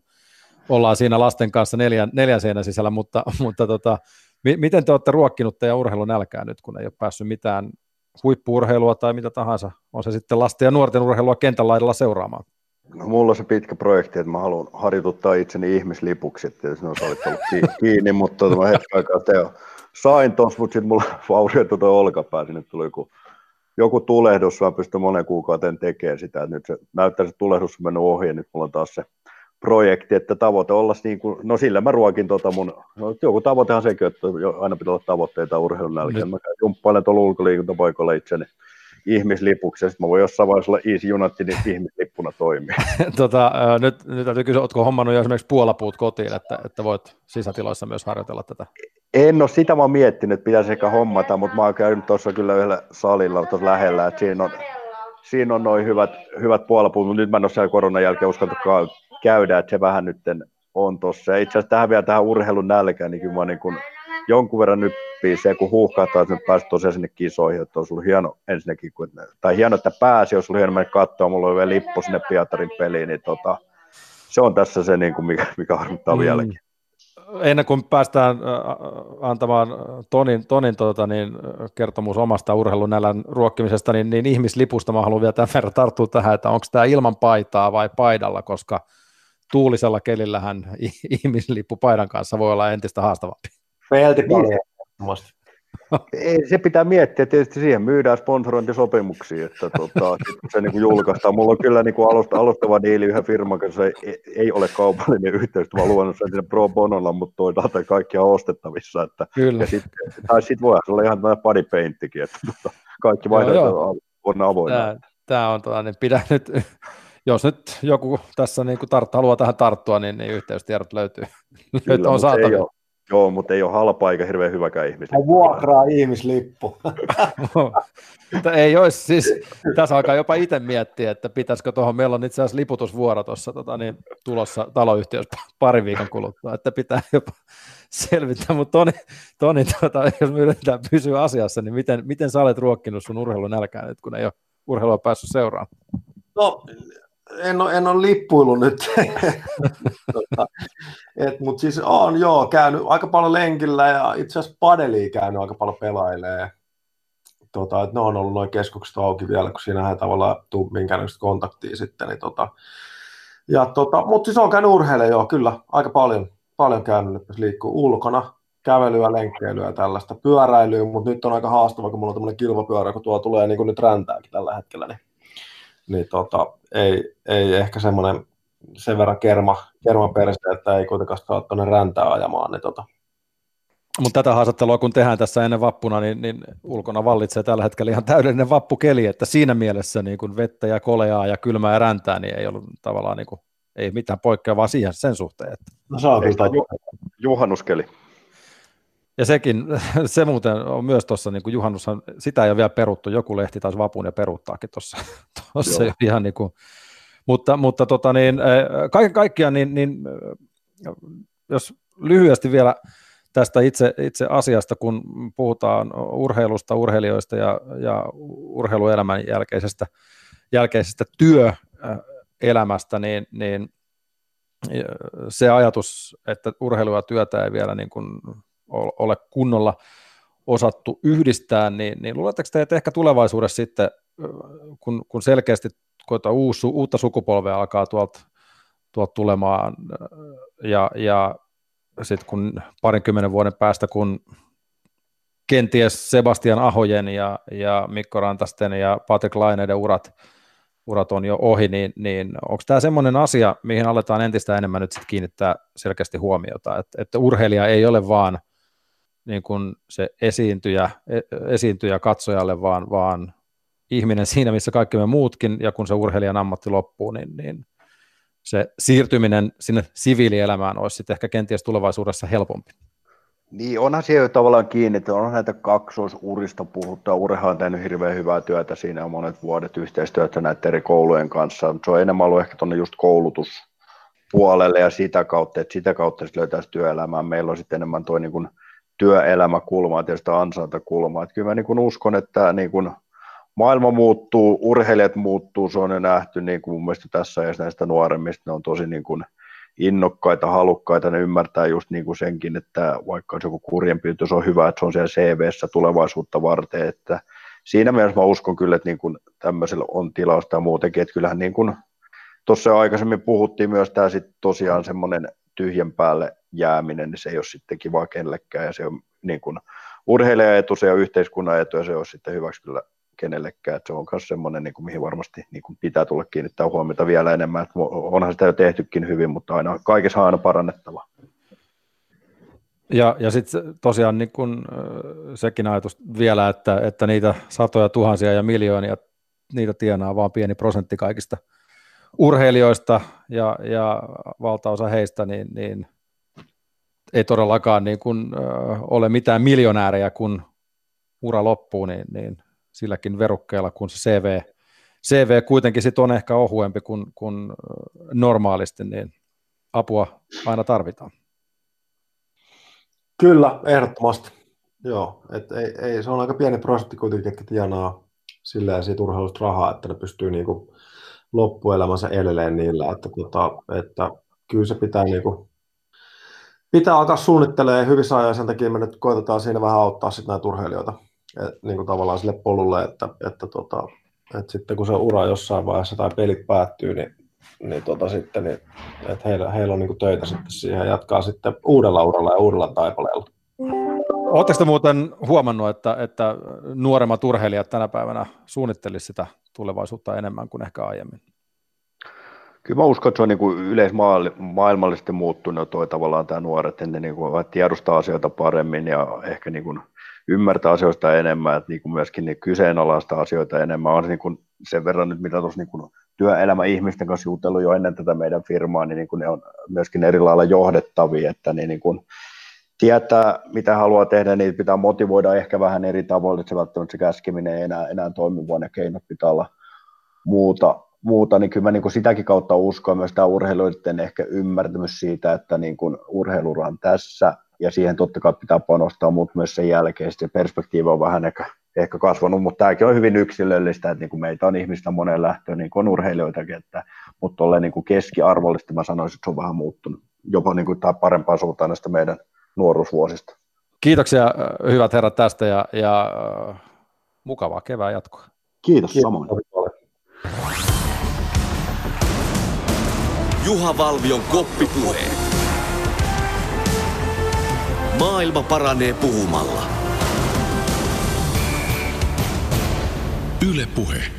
ollaan siinä lasten kanssa neljän, neljän seinän sisällä, mutta, mutta tota, mi, miten te olette ruokkinut teidän urheilun nälkää nyt, kun ei ole päässyt mitään huippuurheilua tai mitä tahansa, on se sitten lasten ja nuorten urheilua kentän laidalla seuraamaan? No, mulla on se pitkä projekti, että mä haluan harjoituttaa itseni ihmislipuksi, että jos ne olisi ollut kiinni, mutta mä hetken aikaa teo. sain tuossa, mutta sitten mulla vaurioitui tuo olkapää, sinne tuli joku, joku tulehdus, mä pystyn monen kuukauden tekemään sitä, että nyt se näyttää, että tulehdus on mennyt ohi, ja nyt mulla on taas se projekti, että tavoite olla niin kuin, no sillä mä ruokin tota mun, no, joku tavoitehan sekin, että aina pitää olla tavoitteita urheilun nälkeen. Mä jumppailen tuolla ulkoliikuntapaikalla itseni ihmislipuksi, ja sitten mä voin jossain vaiheessa olla Easy Unitedin ihmislippuna toimia. tota, nyt, nyt täytyy kysyä, oletko hommannut jo esimerkiksi puolapuut kotiin, että, että voit sisätiloissa myös harjoitella tätä? En ole sitä mä miettinyt, että pitäisi ehkä hommata, mutta mä oon käynyt tuossa kyllä yhdellä salilla tuossa lähellä, että siinä on, siinä on noin hyvät, hyvät puolapuut, mutta nyt mä en ole siellä koronan jälkeen uskaltu käydä, että se vähän nyt on tuossa. Itse asiassa tähän vielä tähän urheilun nälkään, niin kyllä mä niin kuin jonkun verran nyppii se, kun huuhkahtaa, että nyt pääsit tosiaan sinne kisoihin, että olisi ollut hieno ensinnäkin, kun, tai hieno, että pääsi, jos oli hieno mennä katsoa, mulla oli vielä lippu sinne Pietarin peliin, niin tota, se on tässä se, niin kuin mikä, mikä harmittaa mm. vieläkin. Ennen kuin päästään antamaan Tonin, Tonin tuota, niin, kertomus omasta urheilun nälän ruokkimisesta, niin, niin ihmislipusta mä haluan vielä tämän verran tarttua tähän, että onko tämä ilman paitaa vai paidalla, koska tuulisella kelillähän ihmislippu paidan kanssa voi olla entistä haastavampi. Peltipallo. Ei, se pitää miettiä, tietysti siihen myydään sponsorointisopimuksia, että tota, se niin kuin julkaistaan. Mulla on kyllä niin kuin alusta, alustava diili yhden firman kanssa, ei, ei ole kaupallinen yhteys, vaan luvannut sen pro bonolla, mutta toisaalta kaikki on ostettavissa. Että, kyllä. Ja sit, tai sitten voi olla ihan tämmöinen body painttikin, että tota, kaikki vaihtoehdot on avoinna. Tämä, tämä on tuollainen, pidä nyt, jos nyt joku tässä niin kuin tart, haluaa tähän tarttua, niin, niin yhteystiedot löytyy, Kyllä, on saatavilla. Joo, mutta ei ole halpa eikä hirveän hyväkään ihmislippu. Vuokraa ihmislippu. mutta ei olisi siis, tässä alkaa jopa itse miettiä, että pitäisikö tuohon, meillä on itse asiassa liputusvuoro tuossa tota, niin, tulossa taloyhtiössä parin viikon kuluttua, että pitää jopa selvittää, mutta Toni, Toni tota, jos me yritetään pysyä asiassa, niin miten, miten sä olet ruokkinut sun urheilun nälkää nyt, kun ei ole urheilua päässyt seuraamaan? No, en ole, en ole lippuilu nyt, tota, mutta siis on joo, käynyt aika paljon lenkillä ja itse asiassa padelia käynyt aika paljon pelailee. Tota, että ne on ollut noin keskukset auki vielä, kun siinä ei tavallaan tule minkäännäköistä kontaktia sitten. Niin tota, ja tota, mutta siis on käynyt urheilemaan joo, kyllä, aika paljon, paljon käynyt, jos liikkuu ulkona, kävelyä, lenkkeilyä ja tällaista, pyöräilyä, mutta nyt on aika haastava, kun mulla on tämmöinen kilpapyörä, kun tuo tulee niin kuin nyt räntääkin tällä hetkellä, niin niin tota, ei, ei ehkä semmoinen sen verran kerma, kerma perse, että ei kuitenkaan saa tuonne räntää ajamaan. Niin tota. Mutta tätä haastattelua kun tehdään tässä ennen vappuna, niin, niin ulkona vallitsee tällä hetkellä ihan täydellinen vappukeli, että siinä mielessä niin kun vettä ja koleaa ja kylmää ja räntää, niin ei ollut tavallaan niin kuin, ei mitään poikkeavaa siihen sen suhteen. Että... No saa kyllä Juhannuskeli. Ja sekin, se muuten on myös tuossa, niin kuin juhannushan, sitä ei ole vielä peruttu, joku lehti taisi vapuun ja peruuttaakin tuossa, tuossa ihan niin kuin, mutta, mutta tota niin, kaiken kaikkiaan, niin, niin, jos lyhyesti vielä tästä itse, itse asiasta, kun puhutaan urheilusta, urheilijoista ja, ja urheiluelämän jälkeisestä, jälkeisestä työelämästä, niin, niin se ajatus, että urheilu ja työtä ei vielä niin kuin ole kunnolla osattu yhdistää, niin, niin luuletteko te, että ehkä tulevaisuudessa sitten, kun, kun selkeästi uusi, uutta sukupolvea alkaa tuolta, tuolta tulemaan, ja, ja sitten kun parinkymmenen vuoden päästä, kun kenties Sebastian Ahojen ja, ja Mikko Rantasten ja Patrick Laineiden urat, urat on jo ohi, niin, niin onko tämä semmoinen asia, mihin aletaan entistä enemmän nyt sit kiinnittää selkeästi huomiota, että, että urheilija ei ole vaan niin kuin se esiintyjä, e, esiintyjä katsojalle, vaan, vaan ihminen siinä, missä kaikki me muutkin, ja kun se urheilijan ammatti loppuu, niin, niin se siirtyminen sinne siviilielämään olisi sitten ehkä kenties tulevaisuudessa helpompi. Niin, onhan siellä jo tavallaan kiinni, että on näitä kaksoisurista puhuttu, Urha on tehnyt hirveän hyvää työtä siinä on monet vuodet yhteistyötä näiden eri koulujen kanssa, se on enemmän ollut ehkä tuonne just koulutuspuolelle ja sitä kautta, että sitä kautta sitten löytäisi työelämää. Meillä on sitten enemmän tuo niin työelämäkulmaa, tietysti ansaintakulmaa. Että kyllä mä niin kuin uskon, että niin kuin maailma muuttuu, urheilijat muuttuu, se on jo nähty niin kuin mun mielestä tässä ja näistä nuoremmista, ne on tosi niin kuin innokkaita, halukkaita, ne ymmärtää just niin kuin senkin, että vaikka se joku kurjenpyytys on hyvä, että se on siellä CVssä tulevaisuutta varten, että siinä mielessä mä uskon kyllä, että niin kuin tämmöisellä on tilausta ja muutenkin, että kyllähän niin kuin tuossa aikaisemmin puhuttiin myös tämä sitten tosiaan semmoinen tyhjän päälle jääminen, niin se ei ole sitten kiva kenellekään ja se on niin kuin urheilijaetu, se on yhteiskunnan etu ja se on sitten hyväksi kyllä kenellekään. Että se on myös semmoinen, niin mihin varmasti niin kuin pitää tulla kiinnittää huomiota vielä enemmän. Että onhan sitä jo tehtykin hyvin, mutta aina, kaikessa aina parannettava. Ja, ja sitten tosiaan niin kun, sekin ajatus vielä, että, että niitä satoja tuhansia ja miljoonia, niitä tienaa vain pieni prosentti kaikista urheilijoista ja, ja valtaosa heistä, niin, niin ei todellakaan niin kun, ö, ole mitään miljonäärejä, kun ura loppuu, niin, niin silläkin verukkeella, kun se CV, CV kuitenkin sit on ehkä ohuempi kuin, kuin normaalisti, niin apua aina tarvitaan. Kyllä, ehdottomasti. Joo, et ei, ei, se on aika pieni prosentti kuitenkin, että tienaa silleen siitä urheilusta rahaa, että ne pystyy niinku loppuelämänsä edelleen niillä, että, tota, että kyllä se pitää, niinku, pitää alkaa suunnittelemaan hyvissä ajoin, sen takia me nyt koitetaan siinä vähän auttaa sit näitä urheilijoita et, niin kuin tavallaan sille polulle, että, että, tota, että sitten kun se ura jossain vaiheessa tai pelit päättyy, niin, niin, tota, sitten, niin että heillä, heillä on niin kuin töitä sitten siihen jatkaa sitten uudella uralla ja uudella taipaleella. Oletteko muuten huomannut, että, että nuoremmat urheilijat tänä päivänä suunnittelisivat sitä tulevaisuutta enemmän kuin ehkä aiemmin? Kyllä mä uskon, että se on niin kuin yleismaailmallisesti muuttunut toi tavallaan tämä nuoret, että ne niin kuin tiedostaa asioita paremmin ja ehkä niin kuin ymmärtää asioista enemmän, että niin kuin myöskin niin kyseenalaista asioita enemmän. On se niin kuin sen verran nyt, mitä tuossa niin työelämä ihmisten kanssa jutellut jo ennen tätä meidän firmaa, niin, niin kuin ne on myöskin eri lailla johdettavia, että niin, niin kuin tietää, mitä haluaa tehdä, niin pitää motivoida ehkä vähän eri tavoilla, että se välttämättä se käskeminen ei enää, enää toimi, vaan ne keinot pitää olla muuta, muuta, niin kyllä mä niin kuin sitäkin kautta uskon myös tämä urheilijoiden ehkä ymmärtämys siitä, että niin kuin urheilura on tässä, ja siihen totta kai pitää panostaa, mutta myös sen jälkeen se perspektiivi on vähän ehkä, ehkä kasvanut, mutta tämäkin on hyvin yksilöllistä, että niin kuin meitä on ihmistä moneen lähtöön, niin kuin on urheilijoitakin, että, mutta olleen niin kuin keskiarvollisesti mä sanoisin, että se on vähän muuttunut jopa niin kuin parempaan suuntaan näistä meidän nuoruusvuosista. Kiitoksia hyvät herrat tästä ja, ja mukavaa kevää jatkoa. Kiitos, Kiitos. samoin. Juha Valvion koppipuhe. Maailma paranee puhumalla. Yle Puhe.